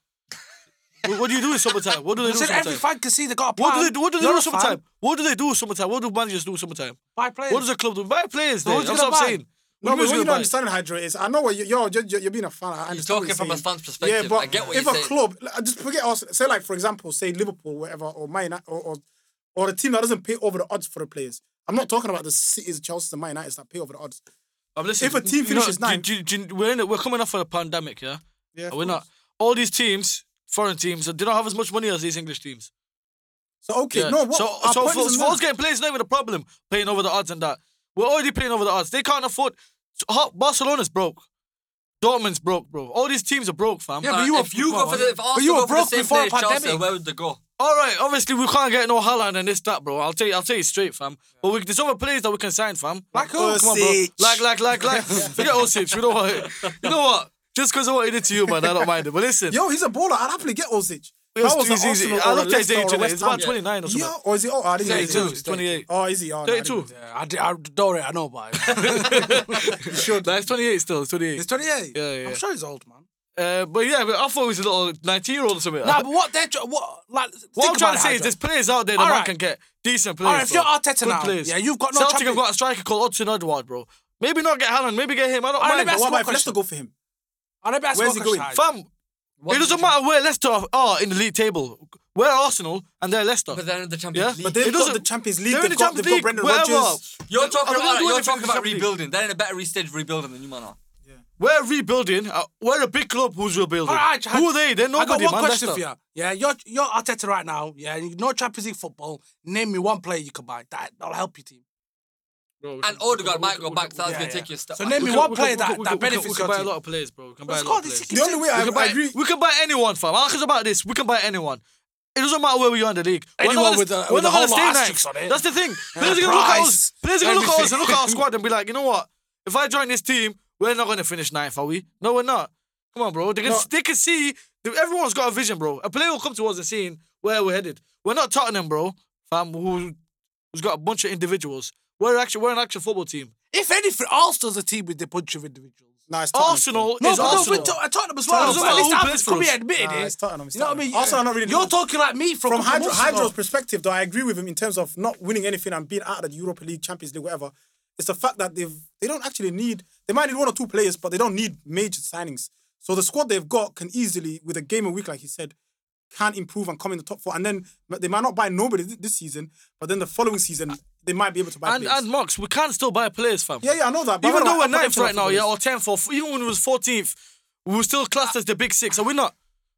S3: What, what do you do in summertime? What do they
S4: I
S3: do in
S4: said every
S3: summertime?
S4: fan can see they got a
S3: What do they do? What do they
S4: You're
S3: do
S4: a
S3: in summertime?
S4: fan.
S3: What do they do in summertime? What do managers do in summertime?
S4: Buy players.
S3: What does the club do? Buy players. There.
S4: who's
S3: That's
S4: gonna
S3: what I'm
S4: buy?
S3: saying.
S2: No, but what you
S3: who's
S2: don't
S3: gonna
S2: understand, Hydro, is I know what you- you're, you're, you're being a fan. I
S1: He's
S2: understand what
S1: talking
S2: you're
S1: from a
S2: saying.
S1: fan's perspective.
S2: Yeah, but
S1: I get what
S2: if
S1: you're
S2: a
S1: saying.
S2: club, like, just forget us, say like for example, say Liverpool, whatever, or Man United, or, or or a team that doesn't pay over the odds for the players. I'm not talking about the cities, Chelsea, and Man United that pay over the odds.
S3: Um, listen,
S2: If a team
S3: you know,
S2: finishes
S3: do-
S2: ninth-
S3: do- do- we're in it. We're coming off of a pandemic, yeah.
S2: Yeah,
S3: we're not. All these teams, foreign teams, they don't have as much money as these English teams.
S2: So okay,
S3: Yeah.
S2: no, what,
S3: so so
S2: point
S3: for,
S2: isn't
S3: for us getting players, not even a problem paying over the odds and that. We're already paying over the odds. They can't afford. so, Barcelona's broke. Dortmund's broke, bro. All these teams are broke, fam.
S4: Yeah, but
S1: Uh,
S4: you were-
S1: if you go for the, if
S4: But
S1: Arsenal
S4: you were
S1: go for the
S4: broke
S1: same
S4: before
S1: play as Chelsea, where would they go?
S3: All right, obviously we can't get no Haaland and this that, bro. I'll tell you, I'll tell you straight, fam. But we, there's other players that we can sign, fam.
S4: Like who?
S3: Come on, bro. Like, like, like, like. Forget Orsic. You know what? You know what? Just because of what he did to you, man, I don't mind it. But listen,
S2: Yo, he's a baller. I'd happily get Orsic.
S3: It was too easy. I looked at his age today. It's about 29 or something.
S2: Yeah, or is he? Oh, I didn't know.
S3: 32,
S2: he
S3: it's 28.
S2: Oh, is he? Oh, no, I
S3: 32.
S2: didn't.
S4: Yeah, I, did, I don't rate, I know about it.
S2: You should.
S3: Nah, it's 28 still. It's 28.
S4: He's 28.
S3: Yeah, yeah.
S4: I'm sure he's old, man.
S3: Uh, but yeah, but I thought he was a little 19 year old or something.
S4: Nah, but what they're what like
S3: what I'm trying to say is there's players out there that
S4: Alright.
S3: can get decent players.
S4: All right, if you're bro.
S3: Arteta
S4: now,
S3: players.
S4: yeah, you've got no
S3: Celtic have got a striker called Odsonne Edouard, bro. Maybe not get Haaland, maybe get him. I don't
S4: I
S3: mind.
S4: let me ask
S2: What
S4: you
S2: about Leicester go for him?
S4: I never asked
S2: Where's he going?
S3: Fam, it doesn't matter where Leicester are- in the league table. We're Arsenal and they're Leicester.
S1: But they're in the Champions
S3: Yeah,
S1: League.
S2: But they've got the Champions League. They've got Brendan Rodgers.
S1: You're talking about, you're talking about rebuilding. They're in a better stage of rebuilding than you man.
S3: We're rebuilding. Uh, we're a big club who's rebuilding.
S4: All right,
S3: Who are they? They're nobody,
S4: I got one
S3: man.
S4: question for you. Yeah, you're, you're Arteta right now. Yeah, and you know Champions League football. Name me one player you can buy. that'll help your team.
S3: Bro,
S1: And
S3: can-
S1: Odegaard might go back. That's
S4: Yeah,
S1: going
S4: yeah.
S1: take you step
S4: So name me one player that, that
S3: benefits your
S4: team.
S3: We can buy a lot of players, bro. We can buy a lot of players.
S2: The only way I,
S3: can buy,
S2: agree.
S3: we can buy anyone, fam. Ask us about this. We can buy anyone. It doesn't matter where we are in the league. We're not gonna-
S4: with a- whole lot stay on it.
S3: That's the thing. Players are gonna look at us. Players are gonna look at us and look at our squad and be like, you know what? If I join this team, we're not going to finish ninth, are we? No, we're not. Come on, bro. They can,
S2: no.
S3: they can see. Everyone's got a vision, bro. A player will come towards us scene where we're headed. We're not Tottenham, bro, fam, who, who's got a bunch of individuals. We're actually we're an actual football team.
S4: If anything, Arsenal's a team with a bunch of individuals.
S2: No, it's Tottenham.
S3: Arsenal
S4: no,
S3: is
S4: but
S3: Arsenal.
S4: No, but Tottenham as well. Tottenham, at least probably admitted
S2: nah,
S4: it.
S2: It's Tottenham. It's
S4: you know Tottenham. what I mean?
S2: Arsenal are not really.
S4: You're talking like me from
S2: from Hydro, Hydro's perspective, though. I agree with him in terms of not winning anything and being out of the Europa League, Champions League, whatever. It's the fact that they've they don't actually need they might need one or two players, but they don't need major signings. So the squad they've got can easily, with a game a week, like he said, can improve and come in the top four. And then they might not buy nobody this season, but then the following season they might be able to buy.
S3: And
S2: players.
S3: and Marks, we can still buy players, fam.
S2: Yeah, yeah, I know that.
S3: even though we're ninth right now, yeah, or tenth, or even when it was fourteenth, we were still classed ah. as the big six. Are we not?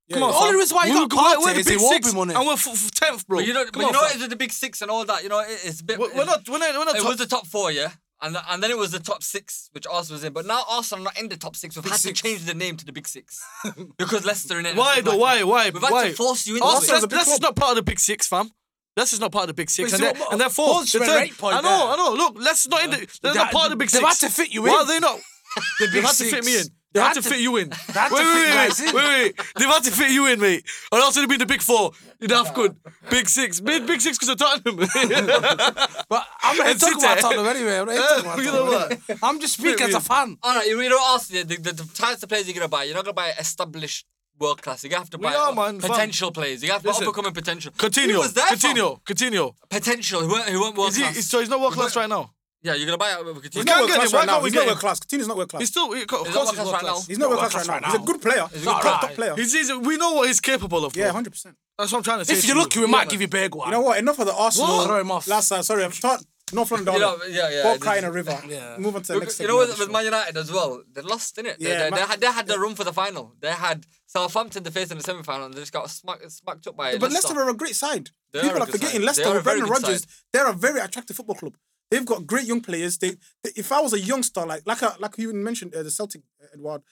S2: Yeah, Come
S3: on,
S2: the
S4: only reason why you
S3: we
S4: got Carter
S3: is the big six. And we're 10th, bro.
S1: But you know, but
S3: on,
S1: you
S3: know
S1: it's the big six and all that. You know, it's a bit.
S3: We're, we're not, we're not, we're not
S1: It was the top four, yeah? And, the, and then it was the top six, which Arsenal was in. But now Arsenal are not in the top six. We've big had
S4: six.
S1: to change the name to the big six because Leicester in it.
S3: Why though? Why? Why?
S1: We've
S3: why?
S1: had to force you into
S3: Arsenal,
S1: it.
S2: Leicester's
S3: not part of the big six, fam. Leicester's not part of the big six, and they're,
S4: forced.
S3: and they're.
S4: The
S3: third. I know,
S4: there.
S3: I know. Look, Leicester's not in the. They're, not part of the big six.
S4: They had to fit you in.
S3: Why are they not?
S4: the big they
S3: had to fit me in.
S4: They
S3: had,
S4: had
S3: to,
S4: to,
S3: fit you in. Wait, wait, wait, wait, wait, wait. They've had to fit you in, mate. Or else it'd be the big four. You'd have good. Big six. Mid big six because of Tottenham.
S4: but I'm not talking about Tottenham anyway. I'm not talking about? I'm just speaking as a fan.
S1: All right, you don't ask the, the, the, the types of players you're going to buy. You're not going to buy established world class. You have to buy
S3: are, man,
S1: potential fam. players. You have to
S3: Listen, up
S1: and potential. Coutinho.
S3: Coutinho. Coutinho.
S1: Potential. He weren't, who weren't world
S3: he,
S1: class.
S3: so he's not world class right now.
S1: Yeah, you're gonna buy out with Coutinho.
S3: He's
S2: not world class right now. He's not world class. Coutinho's not world class.
S3: He's still, of course, he's world class.
S2: He's not world class right now. He's a good player.
S1: He's a good
S2: top
S1: player.
S3: We know what he's capable of.
S2: Yeah, hundred percent.
S3: That's what I'm trying to say.
S4: If you're lucky, we might give you big one.
S2: You know what? Enough of the Arsenal.
S4: Throw him off.
S2: Last time, sorry, I'm not North London.
S1: You know, yeah, yeah. Ball
S2: cry a river.
S4: Yeah.
S2: Move on to the next
S1: You know, with, Man United as well, they lost, didn't it?
S2: Yeah,
S1: they, had, they had the room for the final. They had Southampton the face in the semi final and they just got smacked, up by
S2: But Leicester. Are a great side.
S1: They
S2: People are,
S1: are
S2: forgetting
S1: side.
S2: Leicester with Brendan Rodgers. They're a very attractive football club. They've got great young players. They, they if I was a youngster, like like a, like you mentioned uh, the Celtic uh, Edouard,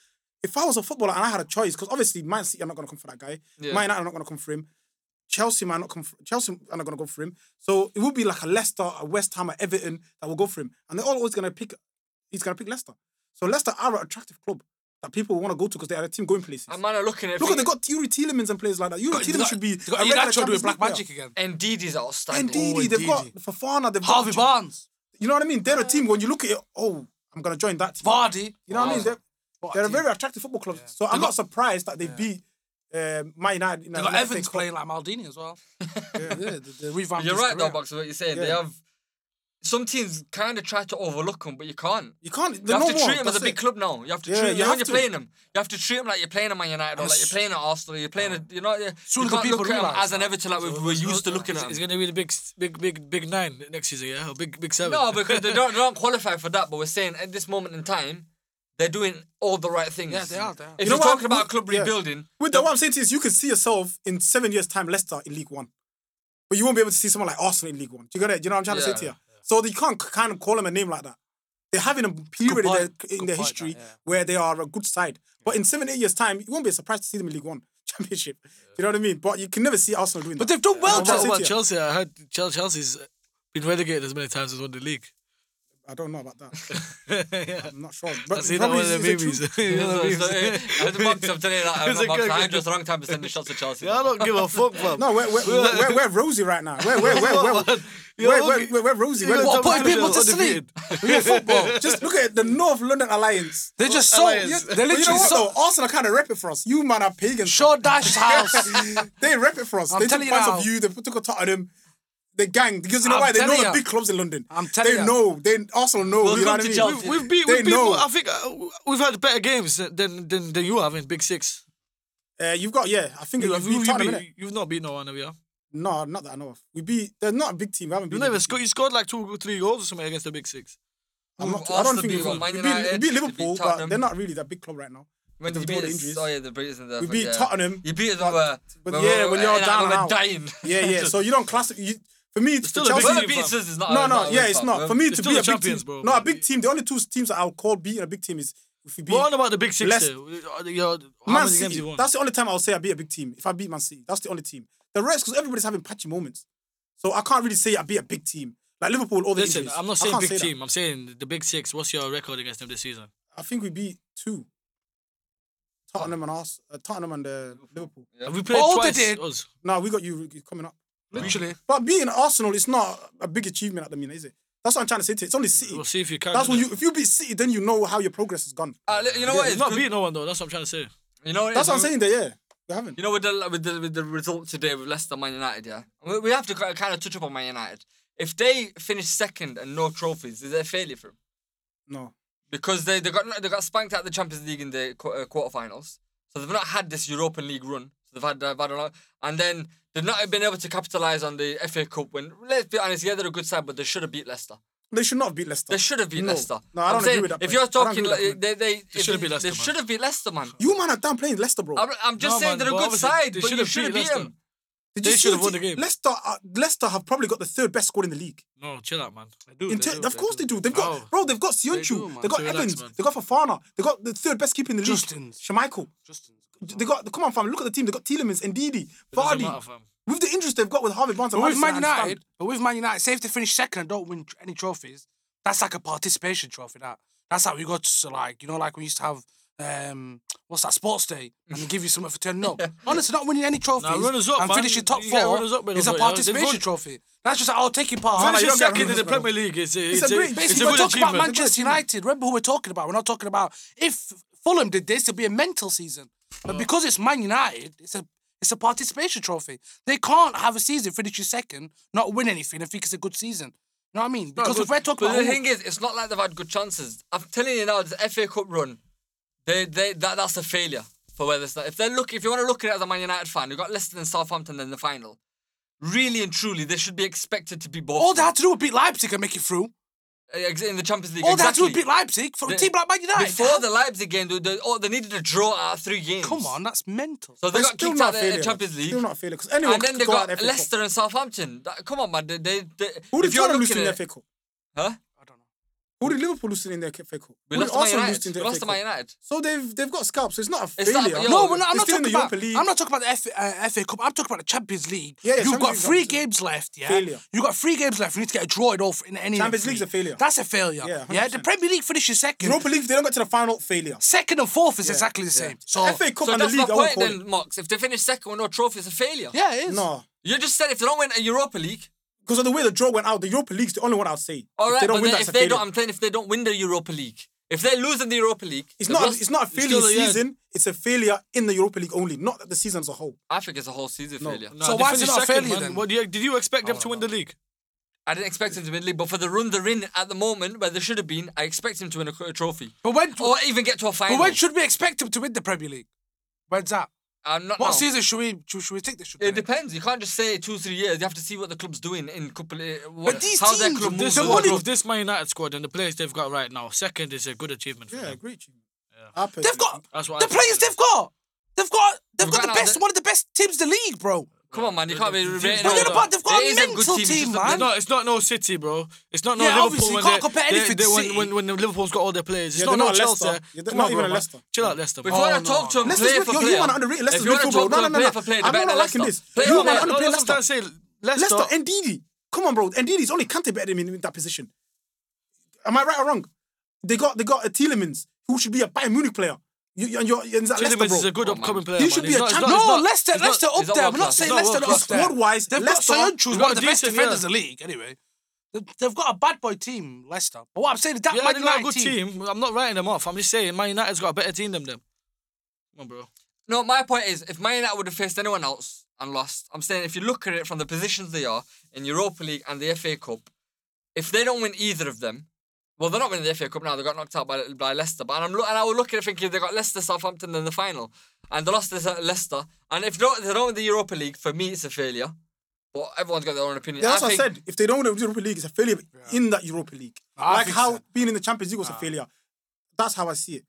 S2: if I was a footballer and I had a choice, because obviously Man City are not going to come for that guy.
S1: Yeah.
S2: Man United are not going to come for him. Chelsea might not come. For, Chelsea are not going to go for him. So it would be like a Leicester, a West Ham, a Everton that will go for him, and they're all always going to pick. He's going to pick Leicester. So Leicester are an attractive club that people want to go to because they are a team going places.
S1: I'm not looking at
S2: Look at they got Yuri Tielemans and players like that. Yuri Tielemans should be.
S4: They got Iheanacho doing black magic again.
S2: And Didi's
S1: outstanding.
S2: And Didi, oh, they've got Fofana, they've
S4: Harvey Barnes.
S2: You know what I mean? They're a team when you look at it, oh, I'm gonna join that team.
S4: Vardy.
S2: You know what I mean? They're, a very attractive football club. So I'm not surprised that they beat um, Man United.
S4: You
S2: know,
S4: got Evans playing like Maldini as well. yeah, yeah, the, the
S1: You're right, though, Mox. What you're saying,
S2: yeah.
S1: they have some teams kind of try to overlook them, but you can't.
S2: You can't.
S1: You have to treat them as a big
S2: it.
S1: club now. You have to
S2: yeah,
S1: treat them you
S2: when
S1: you're
S2: to.
S1: playing them. You have to treat them like you're playing them at United or like you're playing at Arsenal. You're playing. At, you're not. You,
S4: Soon
S1: you can't look at them as an Everton like so we're, used not, to looking at.
S3: It's going to be the big, big, big, big nine next season. Yeah, or big, big seven.
S1: No, because they don't, they don't qualify for that. But we're saying at this moment in time, they're doing all the right things.
S4: Yeah, they are. They are.
S1: If
S2: you
S1: are
S2: know
S1: talking about club rebuilding,
S2: with what I'm saying is, you could see yourself in seven years' time, Leicester in League One, but you won't be able to see someone like Arsenal in League One. Do you got it? Do you know what I'm trying to say to you? So you can't kind of call them a name like that. They're having a period in their, in their history
S4: that, yeah.
S2: where they are a good side. But in seven, eight years' time, you won't be surprised to see them in League One Championship. You know what I mean? But you can never see Arsenal doing
S4: but
S2: that.
S4: But they've done well.
S3: What Chelsea? I heard Chelsea's been relegated as many times as won the league.
S2: I don't know about that.
S3: yeah.
S2: I'm not sure. But
S3: I've seen
S2: that
S3: one of the
S1: movies. I'm telling you. I'm just the wrong time to send the shots to Chelsea.
S3: Yeah, I don't give a fuck, bro.
S2: No, we're, we're, we're, we're, rosy right now. We're, we're, we're, we're, we're, we're,
S3: we're
S2: rosy.
S3: We're
S4: what, putting people to sleep?
S3: We
S4: at football.
S2: Just look at the North London Alliance.
S4: They're just so... They're
S2: literally you know what,
S4: so...
S2: Arsenal kind of rep it for us. You man are pagans.
S4: Shaw Dash House.
S2: They rep it for us. They took points of you. They took a tot of them the gang because you know
S4: I'm
S2: why they know the big clubs in London.
S4: I'm telling
S2: they
S4: you.
S2: know they also know.
S1: Welcome
S2: you know what I mean?
S1: We've,
S3: we've beat. We've beat. I think uh, we've had better games than than, than you have in Big Six.
S2: Uh, you've got yeah. I think
S3: you, have, you,
S2: Tottenham,
S3: beat, you've not beat no one, have you?
S2: No, not that I know of. We beat. They're not a big team. We haven't.
S3: You never scored. You scored like two, three goals or something against the Big Six.
S2: I'm not, I don't think we beat, we beat Liverpool, but they're not really that big club right now.
S1: When you beat us, oh yeah, the British and
S2: we beat Tottenham.
S1: You beat them.
S2: but uh, yeah, when you're down,
S1: we're dying.
S2: Yeah, yeah. So you don't classify. For me, it's
S3: still
S2: for Chelsea,
S3: the
S1: beat is not.
S2: No, no, yeah, it's not. For me to be a big team,
S3: bro.
S2: No, a big team. The only two teams that I'll call beating a big team is if you beat.
S3: What about the big six?
S2: Less,
S3: uh, uh, how
S2: Man City. That's the only time I'll say I beat a big team. If I beat Man City, that's the only team. The rest, because everybody's having patchy moments, so I can't really say I beat a big team. Like Liverpool, all the
S3: Listen,
S2: injuries.
S3: I'm not saying big
S2: say
S3: team. That. I'm saying the big six. What's your record against them this season?
S2: I think we beat two. Tottenham and us, uh, Tottenham and uh, Liverpool.
S1: Yeah.
S3: Have we played twice? Us.
S2: No, we got you coming up.
S4: Literally.
S2: But being Arsenal is not a big achievement at the minute, is it? That's what I'm trying to say to you. It's only City.
S3: We'll see if you can.
S2: That's when you, if you beat City, then you know how your progress has gone.
S1: Uh, you know what? It's
S3: not
S1: good-
S3: beating no one though. That's what I'm trying to say.
S1: You know what
S2: That's what I'm saying there, yeah. You haven't.
S1: You know, with the with the with the result today with Leicester Man United, yeah, we, we have to kind of touch up on Man United. If they finish second and no trophies, is it a failure for them?
S2: No.
S1: Because they, they got they got spanked out of the Champions League in the qu- uh, quarterfinals, so they've not had this European League run they've had, they've had a lot. And then they've not been able to capitalise on the FA Cup win. Let's be honest, yeah, they're a good side, but they should have beat Leicester.
S2: They should not have beat Leicester.
S1: They should have beat
S2: no.
S1: Leicester.
S2: No, I don't I'm agree
S1: saying,
S2: with that.
S1: If you're talking, like, they, they, they
S3: should have beat Leicester.
S1: They should have beat Leicester, man.
S2: You man are done playing Leicester, bro.
S1: I'm, I'm just
S3: no,
S1: saying
S3: man,
S1: they're a good side,
S3: they
S1: but you should have
S3: beat,
S1: beat them.
S2: Did
S3: they should have won the game.
S2: Leicester, uh, Leicester have probably got the third best squad in the league.
S3: No, chill out, man. They do.
S2: Te-
S3: they do
S2: of course they do. They've got, oh. bro. They've got
S4: Soyuncu.
S2: They have got
S3: so
S2: Evans. they've got Fofana. they've got the third best keeper in the league. Justin.
S4: Justin.
S2: They got come on, fam. Look at the team. They got Tielemans
S3: and Didi,
S2: Vardy. With the interest they've got with Harvey Barnes,
S4: but with Man United, but with Man United, say if they finish second and don't win any trophies, that's like a participation trophy. That that's how we got to like you know like we used to have um, what's that sports day and they give you something for turning up. Honestly, not winning any trophies
S3: nah, up,
S4: and finishing top four
S3: up,
S4: is a participation trophy. That's just like,
S2: I'll
S3: take
S2: your part. Finishing
S3: second in the Premier League is
S2: it's,
S3: it's,
S2: a, great.
S4: Basically, it's
S3: a
S4: we're talking about Manchester United. Remember who we're talking about. We're not talking about if Fulham did this, it'd be a mental season. But uh. because it's Man United, it's a it's a participation trophy. They can't have a season, finish second, not win anything, and think it's a good season. You know what I mean? Because no, if we're talking
S1: but
S4: about
S1: the thing is, it's not like they've had good chances. I'm telling you now, the FA Cup run, they they that, that's a failure for where this. If they're look, if you want to look at it as a Man United fan, you got Leicester and Southampton in the final. Really and truly, they should be expected to be both.
S4: All they had to do was beat Leipzig and make it through
S1: in the Champions League.
S4: Oh,
S1: exactly.
S4: who beat Leipzig for
S1: the, a
S4: team like Man United.
S1: Before the Leipzig game, they, they, oh, they needed a draw out three games.
S4: Come on, that's mental.
S1: So they
S2: but
S1: got kicked out of the Champions League.
S2: Still not feeling. Anyone
S1: and then they got Leicester and Southampton. Come on, man. They, they, they,
S2: Who did you lose in the FA Cup?
S1: Huh?
S2: Who did Liverpool lose in their FA Cup?
S1: We,
S2: we
S1: lost to Man United. We lost to Man United.
S2: So they've they've got scalps. So it's not a
S1: it's
S2: failure.
S1: Not,
S4: no, we're not, I'm not talking about.
S2: League.
S4: I'm not talking about the F, uh, FA Cup. I'm talking about the Champions League.
S2: Yeah, yeah
S4: You've got three games left. Yeah.
S2: Failure.
S4: You've got three games left. You need to get a draw in all in any.
S2: Champions League's a failure.
S4: That's a failure.
S2: Yeah. 100%.
S4: Yeah. The Premier League finishes second.
S2: Europa League they don't get to the final. Failure.
S4: Second and fourth is yeah. exactly the same. Yeah. So
S2: FA Cup
S1: so
S2: and the league.
S1: So
S2: that's my
S1: point then, Mox. If they finish second with no trophy, it's a failure.
S4: Yeah, it is.
S2: No.
S1: You just said if they don't win a Europa League,
S2: because of the way the draw went out, the Europa League's the only one I'll say.
S1: All right, if
S2: they don't
S1: but
S2: win,
S1: then, if they don't, I'm saying if they don't win the Europa League. If they lose in the Europa League,
S2: it's not. It's not a failure
S3: it's
S2: season. It's a failure in the Europa League only, not the season as a whole.
S1: I think it's a whole season
S2: no.
S1: failure.
S3: No,
S4: so why is it not
S3: second,
S4: failure then?
S3: What did you expect them to know. win the league?
S1: I didn't expect him to win the league, but for the run they're in at the moment, where they should have been, I expect him to win a, a trophy.
S4: But when?
S1: Or even get to a final.
S4: But when should we expect him to win the Premier League? When's that?
S1: Uh, I'm not.
S4: What
S1: now.
S4: season should we should, should we take this?
S1: Should it depends. You can't just say two three years. You have to see what the club's doing in couple. Uh, what, but
S4: these
S1: how
S4: teams,
S1: club moves
S3: there's this Man United squad and the players they've got right now. Second is a good achievement. For
S2: yeah,
S3: them.
S2: great achievement. Yeah.
S4: They've got the players. They've got. They've got. They've got,
S1: got
S4: the best. One of the best teams in the league, bro.
S1: Come on, man. You can't be rating
S4: But they're
S1: over.
S4: about, they've got
S1: It is a a
S4: mental
S1: team,
S4: team,
S1: it's just
S4: man.
S3: It's not, it's not no City, bro. It's not no
S4: Yeah, obviously, Liverpool.
S3: when
S4: can't
S3: they-
S4: compare anything to
S3: they-
S4: City.
S3: when, when Liverpool's got all their players. It's
S2: Yeah,
S3: not
S2: they're not Leicester. Chelsea. Yeah, they're
S3: Come
S2: not
S3: on,
S2: even
S3: bro, a man.
S2: Leicester.
S3: Chill out, Leicester.
S1: If you want to oh, talk to him,
S2: Leicester's
S1: for
S2: Yo, you wanna underrate Leicester's If
S1: you want to
S2: bro.
S1: talk
S2: No,
S1: to
S2: no,
S1: him,
S2: no,
S1: for player.
S2: I'm not liking this. You wanna
S1: player.
S2: underplay Leicester.
S3: Leicester. say Leicester.
S2: Leicester and Ndidi. Come on, bro. Ndidi's only Kante better than him in that position. Am I right or wrong? They got they got a Tielemans who should be a Bayern Munich player. You, you- and you're, and that
S3: Tielemans
S2: Leicester,
S3: is a good
S1: Oh, man.
S3: upcoming player.
S2: He
S3: man.
S2: should
S3: He's
S2: be a champion.
S4: No,
S3: not-
S4: Leicester,
S1: he's not-
S4: Leicester up there.
S1: world
S4: We're not saying
S3: He's not
S4: Leicester
S3: world
S4: not up there.
S2: Squad-wise,
S4: They've
S2: Leicester-
S4: got Soyuncu, one
S3: got
S4: of the
S3: a
S4: best defenders
S3: yeah.
S4: in the league. Anyway, They- they've got a bad boy team, Leicester. But what I'm saying is that
S3: Yeah,
S4: Man
S3: they got a
S4: United
S3: good team. I'm not writing them off. I'm just saying Man United's got a better team than them. Come on, bro.
S1: No, my point is, if Man United would have faced anyone else and lost, I'm saying if you look at it from the positions they are in Europa League and the FA Cup, if they don't win either of them, well, they're not winning the FA Cup now. They got knocked out by, by Leicester. But I'm look, and I was looking at it thinking they got Leicester, Southampton in the final, and they lost to Leicester. And if they don't, they don't win the Europa League, for me, it's a failure. But everyone's got their own opinion.
S2: Yeah, that's
S1: I
S2: what I said. If they don't win the Europa League, it's a failure in that Europa League.
S4: I
S2: like how
S4: so.
S2: being in the Champions League was a failure. That's how I see it.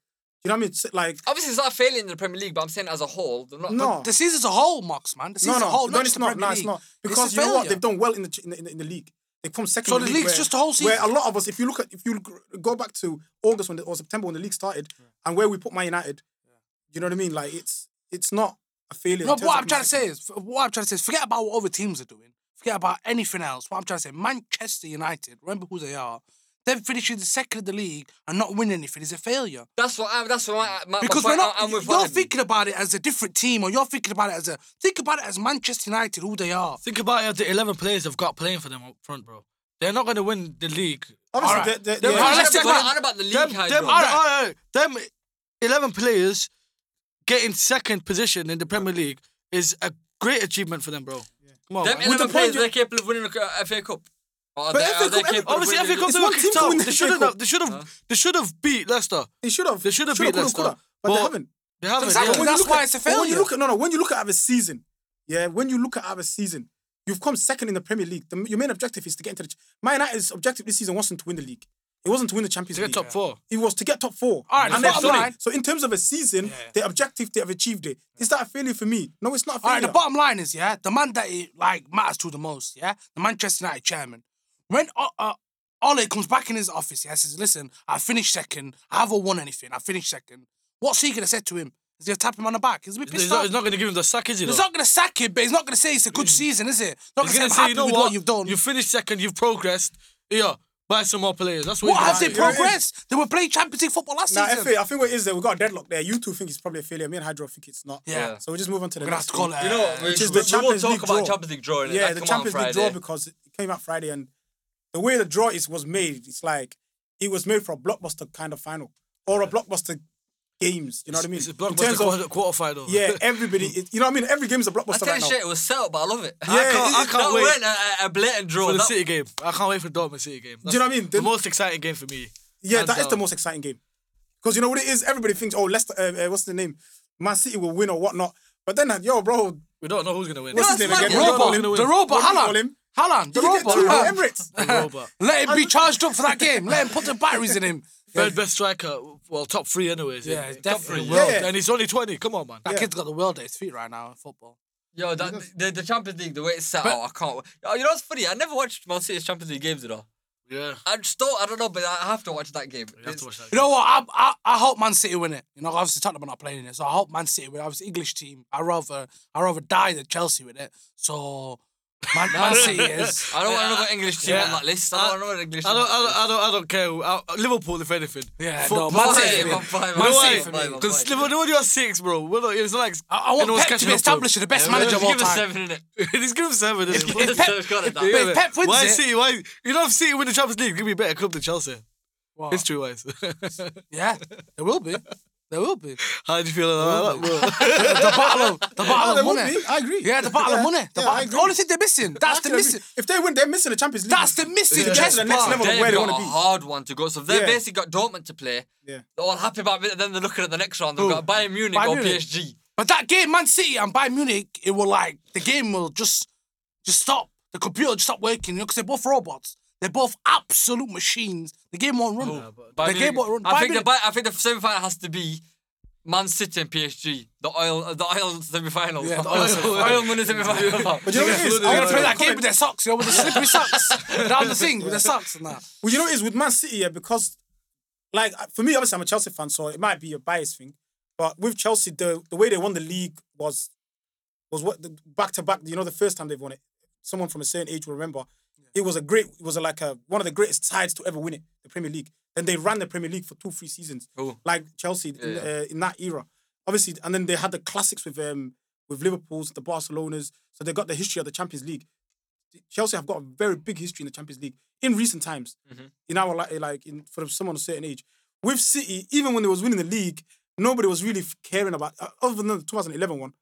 S2: You know what I mean? It's Like
S1: Obviously, it's not a failure in the Premier League, but I'm saying as a whole, they're not.
S2: no,
S4: The season's a whole, Mox, man. The
S2: no,
S4: season's
S2: no,
S4: a whole,
S2: no,
S4: not
S2: it's not. No, it's not because
S4: a
S2: you know what? They've done well in the in the, in the, in the league. They've come second.
S4: So the
S2: league
S4: league's
S2: where-
S4: just the whole
S2: Where a lot of us, if you look at, if you go back to August when the, or September when the league started, and where we put Man United, you know what I mean? Like it's it's not a failure.
S4: No, but what I'm trying to say is, what I'm trying to say is, forget about what other teams are doing. Forget about anything else. What I'm trying to say, Manchester United, remember who they are. Them finishing the second of the league and not winning anything is a failure.
S1: That's what. I, that's what. My, my,
S4: Because
S1: my
S4: we're
S1: point,
S4: not.
S1: I'm
S4: you're
S1: Vardy.
S4: thinking about it as a different team, or you're thinking about it as a. Think about it as Manchester United, who they are.
S3: Think about it, as the 11 players they've got playing for them up front, bro. They're not going to win the league.
S2: Obviously,
S4: Alright.
S2: they- they-
S3: Them-
S2: yeah.
S3: alright, let's
S1: We're not about the league,
S3: Them, 11 players getting second position in the Premier League is a great achievement for them, bro. Come on,
S1: Them
S3: man.
S2: With the
S1: players, they're capable of winning a FA Cup. Or
S2: But
S1: they,
S2: FA
S1: are they
S2: Cup,
S1: capable of
S3: Obviously,
S1: winning
S3: FA Cup
S2: It's
S3: they
S2: one
S3: were
S2: team
S3: kicked
S2: to
S3: out.
S2: win
S3: They shouldn't have. They should have. They should have beat Leicester.
S2: They should have.
S3: They should have
S2: Shoulda,
S3: beat Leicester,
S2: coulda, but, they haven't.
S3: They haven't.
S4: Exactly.
S3: yeah.
S2: When you
S4: That's
S2: look
S4: why
S2: at-
S4: it's a
S2: but When you
S4: failure.
S2: look at no, no. When you look at our season, yeah. When you look at our season, you've come second in the Premier League. The, your main objective is to get into the. ch- Man United's objective this season wasn't to win the league. It wasn't to win the Champions
S3: To get
S2: League.
S3: top four.
S2: It was to get top four.
S4: All right, the
S2: and they've
S4: bottom line-
S2: So in terms of a season, the objective they have achieved it. Is that a failure for me? No, it's not a failure.
S4: right, the bottom line is, yeah, the man that it, like matters to the most, yeah, the Manchester United chairman. When uh, uh, Ole comes back in his office, yeah, says, "Listen, I finished second. I haven't won anything. I finished second. What's he gonna say to him? Is he gonna tap him on the back? Is he pissed
S3: He's
S4: off?
S3: not, he's not going to give him the sack, is he?
S4: He's
S3: though?
S4: not gonna sack him, but he's not gonna say it's a good season, is it? Not
S3: He's
S4: gonna
S3: going
S4: say, I'm
S3: say, you know
S4: with
S3: what?
S4: what you've done.
S3: You finished second. You've progressed. Yeah, buy some more players. That's what.
S4: what
S3: he's
S4: have
S3: gonna
S4: they
S3: say.
S2: you
S4: progressed? They were playing Champions League football last
S2: Nah,
S4: season.
S2: FA, I think what it is that we got a deadlock there. You two think it's probably a failure. Me and Hydro think it's not.
S4: Yeah.
S2: So we just move on to the
S4: We're
S2: next
S4: to call it.
S1: You know? We,
S2: Which is
S1: we,
S2: the
S1: we won't
S2: Champions
S1: talk
S2: League
S1: about
S2: draw.
S1: Champions League draw.
S2: Yeah, the Champions League draw because it came out Friday and the way the draw is was made, it's like it was made for a blockbuster kind of final or a blockbuster games. You know what I mean?
S3: It's a
S2: In
S3: blockbuster
S2: terms of
S3: quarter, quarterfinal.
S2: yeah, everybody. It, you know what I mean? Every game is a blockbuster
S1: tell
S2: right
S1: you
S2: now.
S1: shit, it was set up, but I love it.
S2: Yeah,
S3: I can't, I can't
S1: that
S3: wait
S1: weren't a, a blatant draw.
S3: for the
S1: That-
S3: City game. I can't wait for the Dortmund City game.
S2: Do you know what I mean?
S3: The
S2: The-
S3: most exciting game for me.
S2: Yeah,
S3: Hands
S2: that is the most exciting game. Because you know what it is? Everybody thinks, oh, Leicester, uh, uh, what's the name? Man City will win or whatnot. But then, uh, yo, bro,
S3: We don't know who's going to win.
S2: What's
S1: his
S2: his
S1: name
S2: name
S1: again?
S2: again?
S1: Robot.
S2: What
S4: Robot,
S2: you call him?
S4: the robot,
S2: What do
S4: Haaland.
S2: Him?
S4: Haaland, the
S2: He two in
S4: robot.
S2: Emirates.
S3: The robot.
S4: Let him be charged up for that game. Let him put the batteries in him.
S3: Third best striker. Well, top three anyways.
S4: Yeah,
S3: top
S4: definitely.
S3: three. World.
S2: Yeah.
S3: And he's only 20. Come on, man.
S4: That
S2: Yeah.
S4: kid's got the world at his feet right now in football.
S1: Yo, that, the, the Champions League, the way it's set
S4: But-
S1: out, I can't. You know what's funny? I never watched Man City's Champions League games, you know.
S3: Yeah.
S1: I just don't. I don't know, but I have to watch that game.
S3: You have to watch that.
S4: You know what? I, I I hope Man City win it. You know, obviously Tottenham are not playing in it, so I hope Man City win. Obviously English team. I rather I rather die than Chelsea with it. So Man, Man City is.
S1: I don't want another English team
S3: Yeah.
S1: on that list. I don't uh, want another English
S3: I
S1: team.
S3: don't, I don't, I don't, I don't care. I, Liverpool, if anything.
S4: Yeah, no,
S3: Man
S4: Man
S3: City.
S4: City.
S1: Five, five,
S3: You know
S1: five,
S3: why?
S1: five, five,
S3: Because. Liverpool, you are six, bro, we're not, it's not like
S4: I, I want
S3: anyone's
S4: Pep to
S3: catching
S4: be
S3: up
S4: established as the best manager of all
S1: give us
S4: time.
S1: seven in it.
S3: He's given seven. isn't he?
S4: if Pep-
S1: Seven's got it,
S4: if-
S1: that.
S4: if if Pep wins
S3: why
S4: it,
S3: City? Why you know if City win the Champions League, give me a better club than Chelsea. History wise,
S4: yeah, there will be. There will be.
S3: how do you feel about that, bro?
S4: The battle of the
S2: Oh,
S4: battle of money.
S2: be. I agree.
S4: Yeah, the battle of money. The,
S2: Yeah,
S4: battle,
S2: I
S4: the only thing they're missing. That's the
S2: can agree.
S4: missing.
S2: If they win, they're missing the Champions League.
S4: That's the missing
S2: To get the next level of
S1: They've
S2: where they
S1: got
S2: want
S1: a
S2: to be.
S1: hard one to go. So they've
S2: Yeah.
S1: basically got Dortmund to play.
S2: Yeah.
S1: They're all happy about it. Then they're looking at the next round. They've
S4: Who?
S1: got Bayern Munich
S4: Bayern
S1: or
S4: Munich.
S1: PSG.
S4: But that game, Man City and Bayern Munich, it will like the game will just just stop. The computer will just stop working, you know, because they're both robots. They're both absolute machines. The game won't run.
S1: Bayern
S4: the game
S1: Munich-
S4: won't run.
S1: I think the
S4: Munich-
S1: I think the semi final has to be Man City and PSG. The oil, the oil semi finals.
S4: Yeah,
S1: the
S4: the
S1: oil,
S4: oil semi-finals.
S1: oil money semi final.
S2: But you know what it is?
S4: I want to play
S2: Yeah.
S4: that game with their socks, you know, with the slippery socks. Down the thing with their socks and that.
S2: Well, you know what it is with Man City, yeah, because like for me, obviously I'm a Chelsea fan, so it might be a bias thing. But with Chelsea, the the way they won the league was was what back to back. You know, the first time they've won it. Someone from a certain age will remember. It was a great. It was a, like a one of the greatest sides to ever win it, the Premier League. Then they ran the Premier League for two, three seasons,
S1: Cool.
S2: like Chelsea in,
S1: Yeah.
S2: uh, in that era. Obviously, and then they had the classics with um with Liverpool's, the Barcelonas. So they got the history of the Champions League. Chelsea have got a very big history in the Champions League in recent times.
S1: Mhm.
S2: In our li- like in for someone of a certain age, with City, even when they was winning the league, nobody was really caring about uh, other than the 2011 one.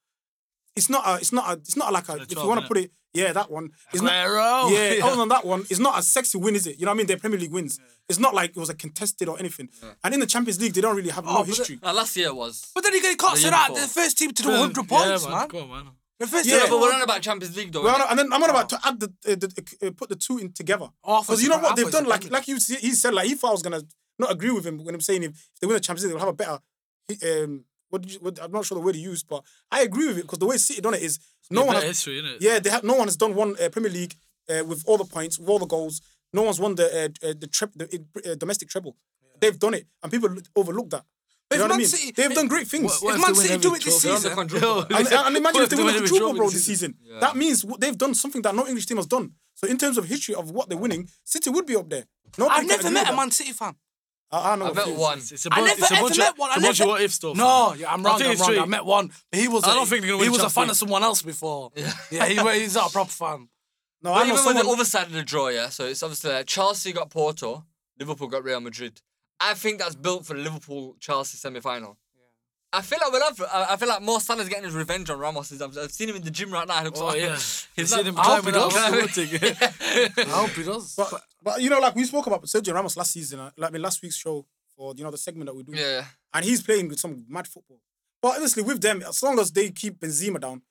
S2: It's not a, it's not a, it's not like a, if you want to put it, yeah, that one. It's not,
S3: Aguero.
S2: yeah, other than that one, it's not a sexy win, is it? You know what I mean? Their Premier League wins. It's not like it was a contested or anything. And in the Champions League, they don't really have
S4: Oh,
S2: no
S4: but the-
S2: history.
S1: Uh, last year was.
S4: But then you can't
S1: The
S4: say that. They're the first team to do
S3: Yeah,
S4: 100 points,
S3: yeah,
S4: man.
S3: Come on, man.
S4: The first
S2: Yeah,
S4: team.
S1: but we're on about Champions League though.
S2: Well,
S1: innit?
S2: and then I'm on about to add the, uh, the uh, put the two in together.
S4: Oh,
S2: Because you know what they've done, like like you he said, like he thought I was gonna not agree with him when I'm saying if, if they win the Champions League, they'll have a better. Um, what, did you, what I'm not sure the word he used, but I agree with it because the way City done it is no
S3: No
S2: one
S3: one
S2: has,
S3: history, innit?
S2: yeah they have no one has done one uh, Premier League uh, with all the points, with all the goals. No one's won the uh, uh, the, tre- the uh, domestic treble. They've done it, and people overlook that.
S4: But
S2: You know what I mean?
S4: City-
S2: They've done great things.
S3: What- what
S4: If
S3: if
S4: Man City do it this
S3: trophy?
S1: They're on the
S4: season.
S2: And, and imagine if they
S3: if
S2: win the
S3: win
S2: Super
S3: every
S2: Bowl
S3: trophy
S2: this
S3: this
S2: season.
S1: Yeah.
S2: That means they've done something that no English team has done. So in terms of history of what they're winning, City would be up there. Nobody
S4: I've never met a. Man City fan.
S2: I, I know.
S1: I met one.
S3: It's, it's a
S4: I
S3: bunch,
S4: never
S3: it's a
S4: ever
S3: bunch
S4: met
S3: of,
S4: one.
S3: It's
S4: I
S3: a bunch of
S4: never-
S3: what if stuff.
S4: No, yeah, I'm
S3: I
S4: wrong.
S3: think
S4: I'm
S3: it's
S4: wrong. I met one, but he was.
S3: I
S4: a-
S3: don't think they're gonna
S4: he
S3: win
S4: was a
S3: Champions
S4: fan
S3: League.
S4: of someone else before. Yeah, he, he's not a proper fan.
S2: No,
S1: But
S2: I know
S1: even with
S2: someone.
S1: the other side of the draw, yeah. So it's obviously like Chelsea got Porto, Liverpool got Real Madrid. I think that's built for the Liverpool Chelsea semi final. I feel like we'll have. I I feel like Mo Salah's getting his revenge on Ramos. I've, I've seen him in the gym right now. He looks
S3: Oh
S1: like
S3: yeah,
S1: he's
S3: he's
S1: not.
S3: seen him
S4: I hope
S3: climbing
S4: he
S3: up.
S4: does.
S3: the
S4: I hope he does.
S2: But, but you know, like we spoke about Sergio Ramos last season, uh, like I mean, last week's show for you know the segment that we do,
S1: Yeah,
S2: and he's playing with some mad football. But honestly, with them, as long as they keep Benzema down,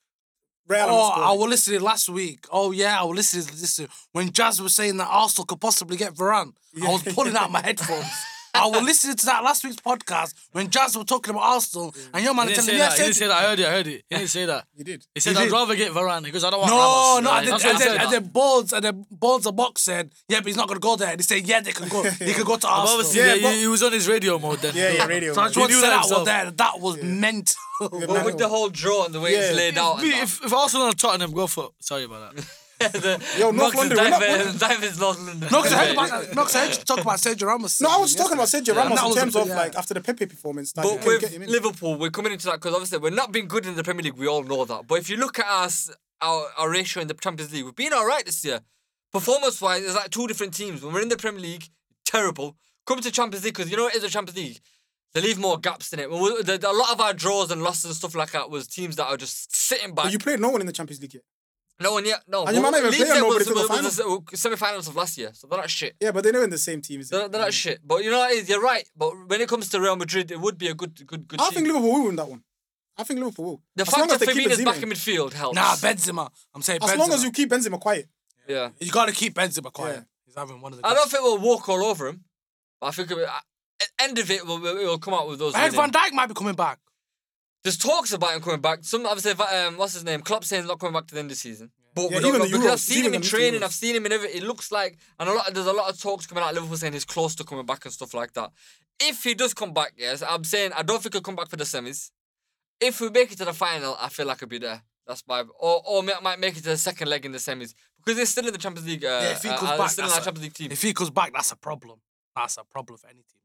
S2: Real
S4: Oh, I
S2: scoring.
S4: was listening last week. Oh yeah, I was listening to this when Jazz was saying that Arsenal could possibly get Varane. I was pulling out my headphones. I was listening to that last week's podcast when Jazz were talking about Arsenal, and your man
S3: He didn't
S4: telling
S3: say
S4: me,
S3: that. He didn't say that. I heard it. I heard it. He didn't say that.
S2: He did.
S3: He said,
S4: He
S3: I'd
S4: did.
S3: rather get Varane because I don't want
S4: No,
S3: Ramos.
S4: no,
S3: Right,
S4: and then,
S3: that's what
S4: and
S3: he
S4: then,
S3: said.
S4: and then Bones and then Bones the box said, yeah, but he's not gonna go there. And he said, yeah, they can go. He could go to Arsenal.
S3: obviously,
S2: Yeah,
S3: yeah,
S2: but-
S3: he, he was on his radio mode then.
S2: Yeah, yeah, radio.
S4: so I just want to say
S3: that
S4: that was
S3: himself.
S4: there. That was mental.
S1: but with the whole draw and the way it's laid out, and
S3: Me,
S1: that.
S3: if, if Arsenal and Tottenham go for, sorry about that.
S1: The,
S2: Yo, North
S1: Knox
S2: London, we're not-
S1: diving- diving North London.
S4: No, because I heard about no, 'cause I heard you talk about Sergio Ramos.
S2: No, I was talking about Sergio Ramos in terms of like after the Pepe performance. That
S1: But
S2: you can get
S1: with. Liverpool, we're coming into that because obviously we're not being good in the Premier League. We all know that. But if you look at us, our, our ratio in the Champions League, we've been all right this year. Performance wise, there's like two different teams. When we're in the Premier League, terrible. Come to Champions League because you know what is a Champions League. They leave more gaps in it. When we, the, the- a lot of our draws and losses and stuff like that was teams that are just sitting back.
S2: But you played no one in the Champions League yet.
S1: No one yet. No.
S2: And you might not even
S1: Leeds
S2: play on
S1: was,
S2: nobody till the
S1: was, was the semi-finals of last year, so they're not shit.
S2: Yeah, but they're not in the same team.
S1: They're, they're not shit. But you know what? You're right. But when it comes to Real Madrid, it would be a good, good, good
S2: I
S1: team.
S2: think Liverpool will win that one. I think Liverpool will.
S1: the
S2: as
S1: fact that
S2: they keep
S1: Fabinho's back
S2: in.
S1: in midfield helps.
S4: Nah, Benzema. I'm saying
S2: As
S4: Benzema.
S2: long as you keep Benzema quiet.
S1: Yeah.
S4: You got to keep Benzema quiet.
S2: Yeah.
S4: He's having one of the.
S1: I don't think we'll walk all over him, but I think it, at uh, end of it, we'll, we'll, we'll come out with those.
S4: I heard
S1: winning.
S4: Van Dijk might be coming back.
S1: There's talks about him coming back. Some obviously, um, what's his name? Klopp saying he's not coming back to the end of the season. But
S2: Yeah,
S1: we don't know, because I've seen him in training.
S2: Euros.
S1: I've seen him in everything. It looks like, and a lot. There's a lot of talks coming out. of Liverpool saying he's close to coming back and stuff like that. If he does come back, yes, I'm saying I don't think he'll come back for the semis. If we make it to the final, I feel like I'll be there. That's my or or might make it to the second leg in the semis because they're still in the Champions League. Uh,
S4: Yeah, if he
S1: uh,
S4: comes
S1: uh,
S4: back,
S1: still in
S4: that's
S1: our
S4: a-
S1: Champions League team.
S4: If he comes back, that's a problem. That's a problem for any team.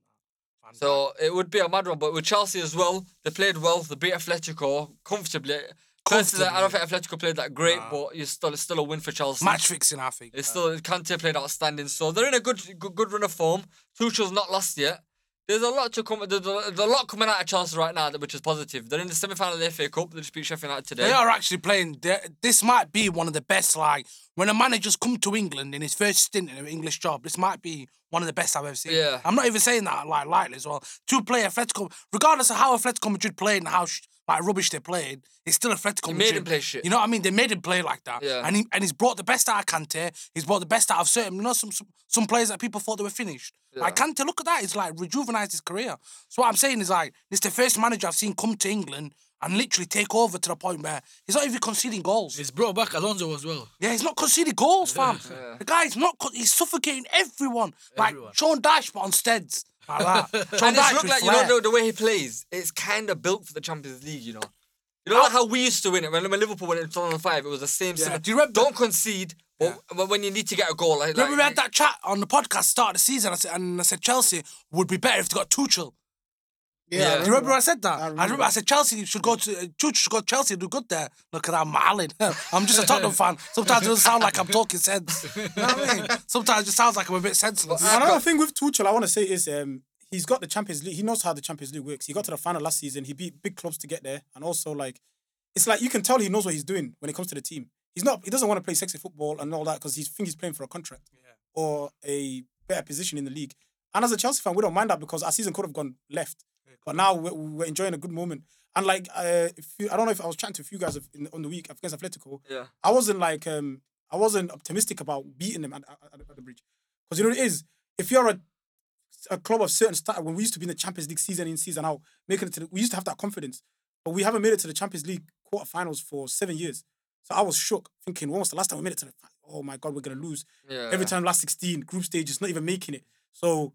S1: So uh, it would be a mad one, but with Chelsea as well, they played well. They beat Atletico comfortably. Personally, I don't think Atletico played that great,
S4: Nah.
S1: but it's still it's still a win for Chelsea.
S4: match fixing, I think.
S1: It's still Kante played outstanding, so they're in a good good, good run of form. Tuchel's not lost yet. There's a lot to come. There's a, there's a lot coming out of Chelsea right now, which is positive. They're in the semi final of the FA Cup. They just beat Sheffield United today.
S4: They are actually playing. This might be one of the best. Like when a manager's come to England in his first stint in an English job, this might be one of the best I've ever seen.
S1: Yeah.
S4: I'm not even saying that like lightly as well. To play Atletico, regardless of how Atletico Madrid played and how sh- like rubbish they played, it's still a Atletico
S1: He
S4: Madrid.
S1: made him play shit.
S4: You know what I mean? They made him play like that.
S1: Yeah.
S4: And he and he's brought the best out of Kante. He's brought the best out of certain. You know, some some, some players that people thought they were finished. Yeah. Like
S1: Yeah.
S4: Kante, look at that. He's like rejuvenized his career. So what I'm saying is like this the first manager I've seen come to England and literally take over to the point where he's not even conceding goals.
S3: He's brought back Alonso as well.
S4: Yeah, he's not conceding goals, fam.
S1: Yeah.
S4: The guy's not. He's suffocating everyone. everyone. Like
S3: Everyone.
S4: Sean Dyche, but on steads. Like that.
S1: And it's
S4: Dyche
S1: look
S4: with
S1: like you know the, the way he plays. It's kind of built for the Champions League. You know, You know like how we used to win it when, when Liverpool went in 2005. It was the same.
S4: Yeah. Do you remember-
S1: Don't concede. But but when you need to get a goal, like,
S4: Remember we had that chat on the podcast start of the season, I said, and I said Chelsea would be better if they got Tuchel.
S1: Yeah.
S4: Do you remember I said that?
S2: I
S4: I
S2: remember
S4: remember, I said Chelsea should go to Tuchel should go to Chelsea and do good there. Look at that, I'm Malin. I'm just a Tottenham fan. Sometimes it doesn't sound like I'm talking sense. You know what I mean? Sometimes it just sounds like I'm a bit senseless.
S2: Another thing with Tuchel, I want to say is um, he's got the Champions League. He knows how the Champions League works. He got to the final last season. He beat big clubs to get there, and also like, it's like you can tell he knows what he's doing when it comes to the team. He's not. He doesn't want to play sexy football and all that because he thinks he's playing for a contract or a better position in the league. And as a Chelsea fan, we don't mind that because our season could have gone left, but now we're, we're enjoying a good moment. And like, uh, if you, I don't know if I was chatting to a few guys in, on the week against Atletico.
S1: Yeah.
S2: I wasn't like um I wasn't optimistic about beating them at, at, at the bridge because you know what it is if you're a a club of certain style when we used to be in the Champions League season in season out making it to the, we used to have that confidence but we haven't made it to the Champions League quarterfinals for seven years so I was shook thinking when was the last time we made it to the oh my god we're gonna lose
S1: yeah.
S2: every time last 16 group stages not even making it so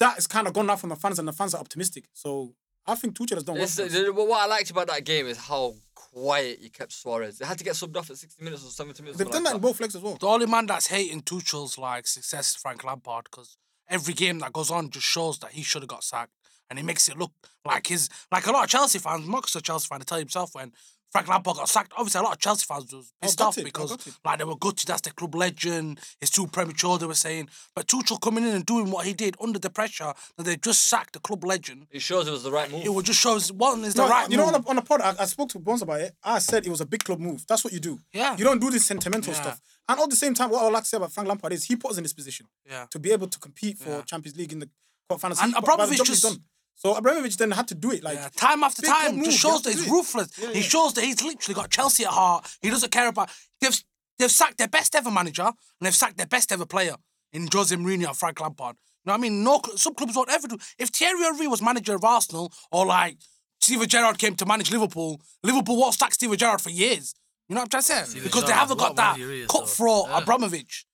S2: that is kind of gone now from the fans and the fans are optimistic so I think Tuchel has done well
S1: It's,
S2: for us.
S1: what I liked about that game is how quiet you kept Suarez. They had to get subbed off at 60 minutes or 70 minutes.
S2: they've
S1: something
S2: done that
S1: like
S2: in both legs as well
S4: The only man that's hating Tuchel's like success is Frank Lampard because every game that goes on just shows that he should have got sacked, and he makes it look like his like a lot of Chelsea fans. Marcus a Chelsea fan to tell himself when Frank Lampard got sacked. Obviously, a lot of Chelsea fans was oh, pissed off
S2: gutted,
S4: because like they were gutted. That's the club legend. It's too premature. They were saying, but Tuchel coming in and doing what he did under the pressure that they just sacked the club legend.
S1: It shows it was the right move.
S4: It would just shows one is the right
S2: you know, on the, on the pod, I, I spoke to Bones about it. I said it was a big club move. That's what you do.
S4: Yeah.
S2: You don't do this sentimental
S4: Yeah.
S2: stuff. And at the same time, what I would like to say about Frank Lampard is he put us in this position
S4: yeah.
S2: to be able to compete for
S4: Yeah.
S2: Champions League in the quarterfinals.
S4: And
S2: He- by the
S4: Abramovich just-
S2: done. So Abramovich then had to do it. Like
S4: Yeah, time after
S2: big
S4: time,
S2: move,
S4: just shows that he's
S2: do it.
S4: ruthless.
S2: Yeah,
S4: He shows that he's literally got Chelsea at heart. He doesn't care about. They've they've sacked their best ever manager and they've sacked their best ever player in Jose Mourinho and Frank Lampard. You know what I mean? No, cl- some clubs won't ever do. If Thierry Henry was manager of Arsenal or like Steven Gerrard came to manage Liverpool, Liverpool won't sack Steven Gerrard for years. You know what I'm trying to say?
S3: Steven
S4: because they haven't got that
S3: manager he is, though.
S4: cutthroat
S3: Yeah.
S4: Abramovich.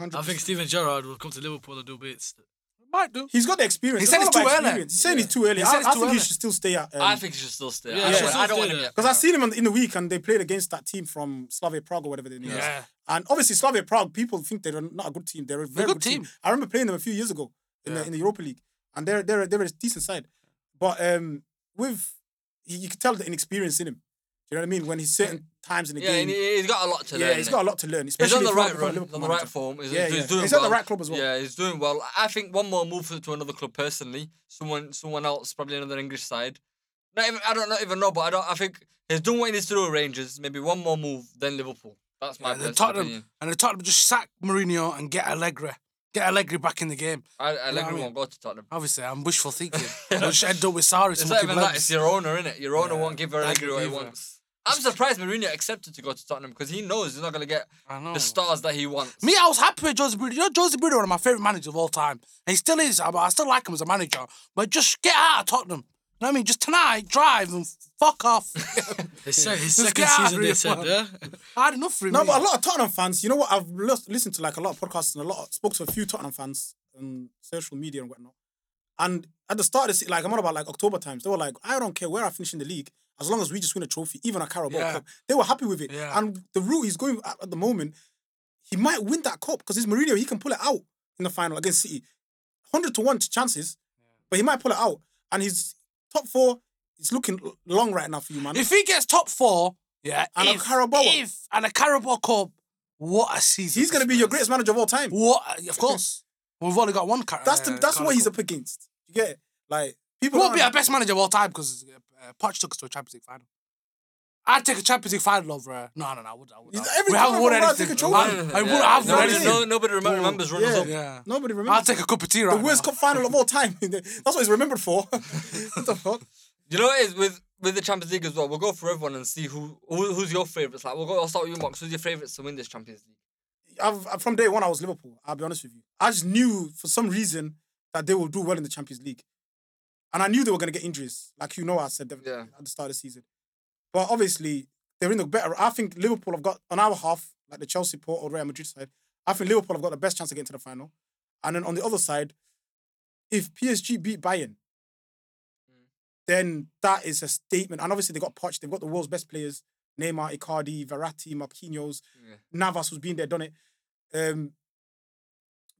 S3: I think Steven Gerrard will come to Liverpool and do bits.
S4: Might do.
S2: He's got the experience.
S4: He
S2: It's
S4: said
S2: all
S4: it's too
S2: about
S4: early.
S2: experience. He's saying
S3: Yeah.
S2: it's too early.
S4: He
S2: I,
S4: it's
S2: I
S4: too
S2: think he should still stay at. Um,
S1: I think he should still stay.
S3: Yeah,
S1: I, don't,
S3: should
S1: I don't want
S3: stay
S1: him yet.
S2: Because I've seen him in, in the week and they played against that team from Slavia Prague or whatever they name is.
S4: Yeah.
S2: And obviously Slavia Prague, people think they're not a good team. They're a very
S4: good
S2: good, team.
S4: team.
S2: I remember playing them a few years ago in,
S4: Yeah.
S2: the, in the Europa League, and they're they're they're a decent side. But um, with you, you can tell the inexperience in him. Do you know what I mean? When he's certain times in the
S1: Yeah,
S2: game,
S1: and he, he's got a lot to learn.
S2: yeah,
S1: learn.
S2: he's
S1: innit?
S2: got a lot to learn.
S1: He's
S2: Especially
S1: on the right run, on the
S2: manager.
S1: right form. He's,
S2: Yeah,
S1: he's
S2: yeah.
S1: doing
S2: He's
S1: well.
S2: at the right club as well.
S1: Yeah, he's doing well. I think one more move to another club personally. Someone, someone else, probably another English side. Not even, I don't not even know, but I don't. I think he's doing what he needs to do with Rangers. Maybe one more move, then Liverpool. That's my
S4: And the
S1: personal
S4: Tottenham
S1: opinion.
S4: and the Tottenham just sack Mourinho and get Allegri. Get Allegri back in the game.
S1: I, I like
S4: I mean?
S1: won't go to Tottenham.
S4: Obviously, I'm wishful thinking. I'll just end up with Sarri
S1: It's not
S4: smoking
S1: even that.
S4: blunts.
S1: It's your owner, innit? Your owner
S4: Yeah,
S1: won't give Allegri what he
S4: agree,
S1: wants. I'm surprised Mourinho accepted to go to Tottenham because he knows he's not gonna get the stars that he wants.
S4: Me, I was happy with Jose Mourinho. You know, Jose Mourinho, one of my favourite managers of all time. And he still is. I, I still like him as a manager. But just get out of Tottenham. You know what I mean? Just tonight, drive and fuck off.
S3: His, se- his
S4: Let's
S3: second
S4: get out of
S3: season, they
S4: here,
S3: said,
S4: man.
S3: yeah?
S4: I had enough for him.
S2: No,
S4: mate.
S2: but a lot of Tottenham fans, you know what? I've lis- listened to like a lot of podcasts and a lot, spoke to a few Tottenham fans on social media and whatnot. And at the start of the like I'm on about like October times, they were like, I don't care where I finish in the league, as long as we just win a trophy, even a Carabao
S4: Yeah.
S2: Cup. They were happy with it.
S4: Yeah.
S2: And the route he's going at, at the moment, he might win that cup because he's Mourinho. He can pull it out in the final against City, hundred to one chances, but he might pull it out. And his top four is looking long right now for you, man.
S4: if he gets top four, yeah,
S2: And a
S4: if,
S2: Carabao.
S4: if and a Carabao Cup, what a season!
S2: he's going to be your greatest manager of all time.
S4: What? Of course. We've only got one. Car-
S2: That's the
S4: uh,
S2: that's what he's up against. You get it? Like people.
S4: Won't be our best manager of all time because uh, Poch took us to a Champions League final. I'd take a Champions League final over. Uh, no, no, no. I would. I would
S2: Every
S4: we haven't
S2: I
S4: won anything.
S2: take a trophy.
S4: I, I, would, I haven't won
S2: nobody-
S1: no, nobody remem- remembers runners
S2: yeah.
S1: up.
S4: Yeah.
S2: Nobody remembers.
S4: I'll take a cup of tea right
S2: the worst
S4: now.
S2: cup final of all time. That's what he's remembered for. what the fuck?
S1: You know what it is with with the Champions League as well. We'll go for everyone and see who, who who's your favourites. Like we'll go. I'll start with you, Mark. Who's your favourites to win this Champions League?
S2: I've, I've- from day one, I was Liverpool. I'll be honest with you. I just knew for some reason that they will do well in the Champions League, and I knew they were going to get injuries, like you know I said
S1: Yeah.
S2: at the start of the season. But obviously, they're in the better. I think Liverpool have got on our half, like the Chelsea, Port, or Real Madrid side. I think Liverpool have got the best chance of getting to the final, and then on the other side, if PSG beat Bayern, mm. then that is a statement. And obviously they got Poch, they've got the world's best players, Neymar, Icardi, Verratti, Marquinhos,
S1: Yeah.
S2: Navas was being there, done it. Um,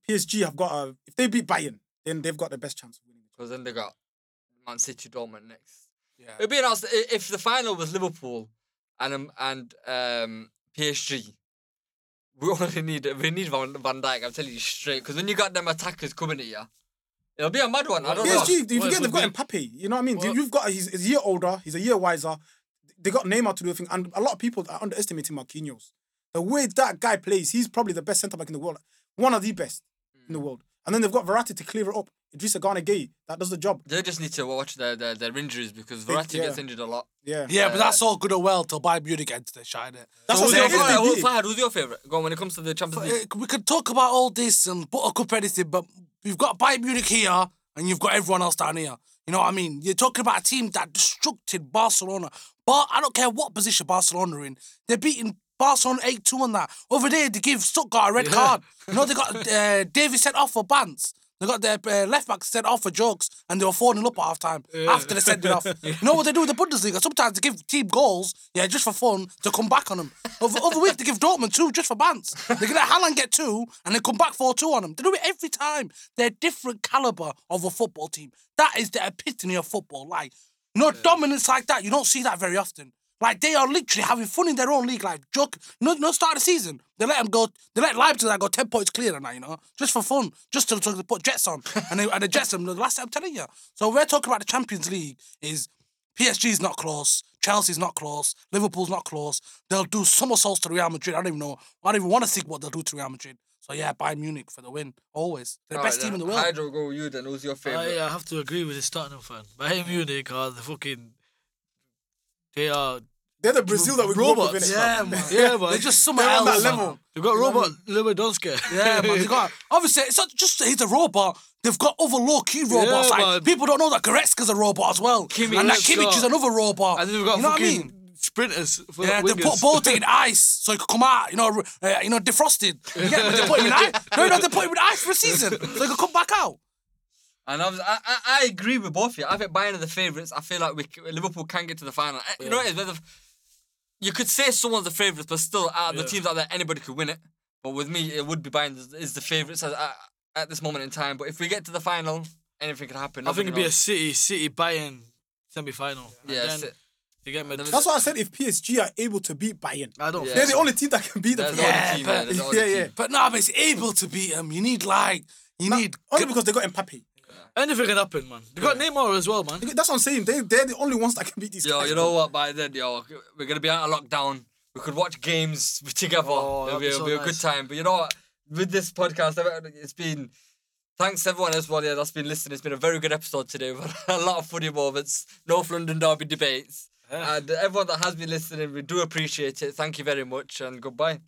S2: PSG have got a if they beat Bayern, then they've got the best chance of winning.
S1: Because then they got Man City, Dortmund next.
S4: Yeah.
S1: It'd be nice if the final was Liverpool and um, and um, PSG. We only need we need Van, Van Dijk. I'm telling you straight. Because when you got them attackers coming at you, it'll be a mad one. I don't know.
S2: PSG, if you forget they've got
S3: would
S2: Mbappe. You know what I mean?
S3: What-
S2: You've got he's, he's a year older, he's a year wiser. They got Neymar to do the thing, and a lot of people are underestimating Marquinhos. The way that guy plays, he's probably the best centre back in the world, one of the best in the world. And then they've got Verratti to clear it up. Idrissa Gana Gueye, that does the job.
S1: They just need to watch their their, their injuries because
S2: Think-
S1: Verratti
S2: yeah.
S1: gets injured a lot.
S2: Yeah.
S4: Yeah, but
S1: Uh,
S4: that's all good and well till Bayern Munich enter the shine it.
S2: That's
S1: so
S2: what
S1: who's
S2: I'm
S1: your
S2: saying.
S1: favourite?
S2: If they
S1: Fahad, who's your favourite? Go on when it comes to the Champions League.
S4: Uh, We could talk about all this and buttercup anything, but you've got Bayern Munich here and you've got everyone else down here. You know what I mean? You're talking about a team that destructed Barcelona. But I don't care what position Barcelona are in. They're beating Barcelona 8 2 on that. Over there, they give Stuttgart a red
S3: Yeah.
S4: card. You know, they got uh, Davies sent off for bants. They got their uh, left back sent off for jokes and they were 4 0 up at half time after they sent it off. You know what they do with the Bundesliga? Sometimes they give team goals, yeah, just for fun, to come back on them. Over, other week, they give Dortmund two just for bants. They let Haaland get two and they come back 4 2 on them. They do it every time. They're different caliber of a football team. That is the epitome of football. Like, you know, dominance like that, you don't see that very often. Like they are literally having fun in their own league. Like joke, no, no start of the season. They let them go. They let Leipzig like, go ten points clear and that, you know, just for fun, just to, to put Jets on, and they and the Jets them. The last I'm telling you. So we're talking about the Champions League. Is PSG's not close, Chelsea's not close, Liverpool's not close. They'll do somersaults to Real Madrid. I don't even know. I don't even want to think what they'll do to Real Madrid. So yeah, Bayern Munich for the win. Always the
S1: Alright
S4: best team in the world.
S1: Hydro, go with you then. Who's your oh, favourite?
S3: I, I have to agree with this Tottenham fan. Bayern Munich are the fucking. They are.
S2: They're the Brazil that we grew up with.
S3: Robots.
S2: innit?
S4: Yeah, man.
S3: Yeah, man.
S4: They're just somewhere
S2: They're on
S4: else.
S2: that
S4: man.
S2: level.
S3: They've got robot Lewandowski.
S4: Yeah, man. They got obviously it's not just that he's a robot. They've got other low key robots.
S3: Yeah,
S4: like
S3: man.
S4: people don't know that Goretzka's a robot as well,
S1: Kimmich.
S4: and that
S3: Yes,
S4: Kimmich
S3: yeah.
S4: is another robot.
S3: And then we've got
S4: you know what I mean?
S3: sprinters for
S4: Yeah, they
S3: wingers.
S4: put Boateng in ice so he could come out, you know, uh, you know, defrosted. You get me? They put him in ice. No, no, they put him in ice for a season so he could come back out.
S1: And I, was, I, I, I agree with both of you. I think Bayern are the favourites. I feel like we, Liverpool can get to the final. Eh, You know what it is? Whether- You could say someone's the favourites, but still, out of the teams out there, anybody could win it. But with me, it would be Bayern is- is the favourites at, at, at this moment in time. But if we get to the final, anything could happen.
S3: I think it'd be a
S1: knows.
S3: City City Bayern semi final.
S1: Yeah, that's it.
S3: You get me?
S2: That's why I said if PSG are able to beat Bayern,
S3: I don't.
S1: Yeah.
S2: they're the only team that can beat them.
S1: That's the
S4: Yeah,
S1: team.
S4: but-
S1: Yeah, the
S2: yeah, yeah.
S1: team.
S4: But no, but it's able to beat them. You need like, you need.
S2: Only because they got Mbappe.
S3: Anything can happen, man. They got Neymar as well, man.
S2: That's what I'm saying. They they're the only ones that can beat these
S1: Yo,
S2: guys.
S1: you know what? By then, yo, we're gonna be out of lockdown. We could watch games together.
S3: Oh,
S1: it'll
S3: that'd
S1: be,
S3: be
S1: it'll
S3: so
S1: be a
S3: nice.
S1: good time. But you know what? With this podcast, it's been thanks everyone as well. Yeah, that's been listening. It's been a very good episode today. We've had a lot of funny moments. North London Derby debates. And everyone that has been listening, we do appreciate it. Thank you very much and goodbye.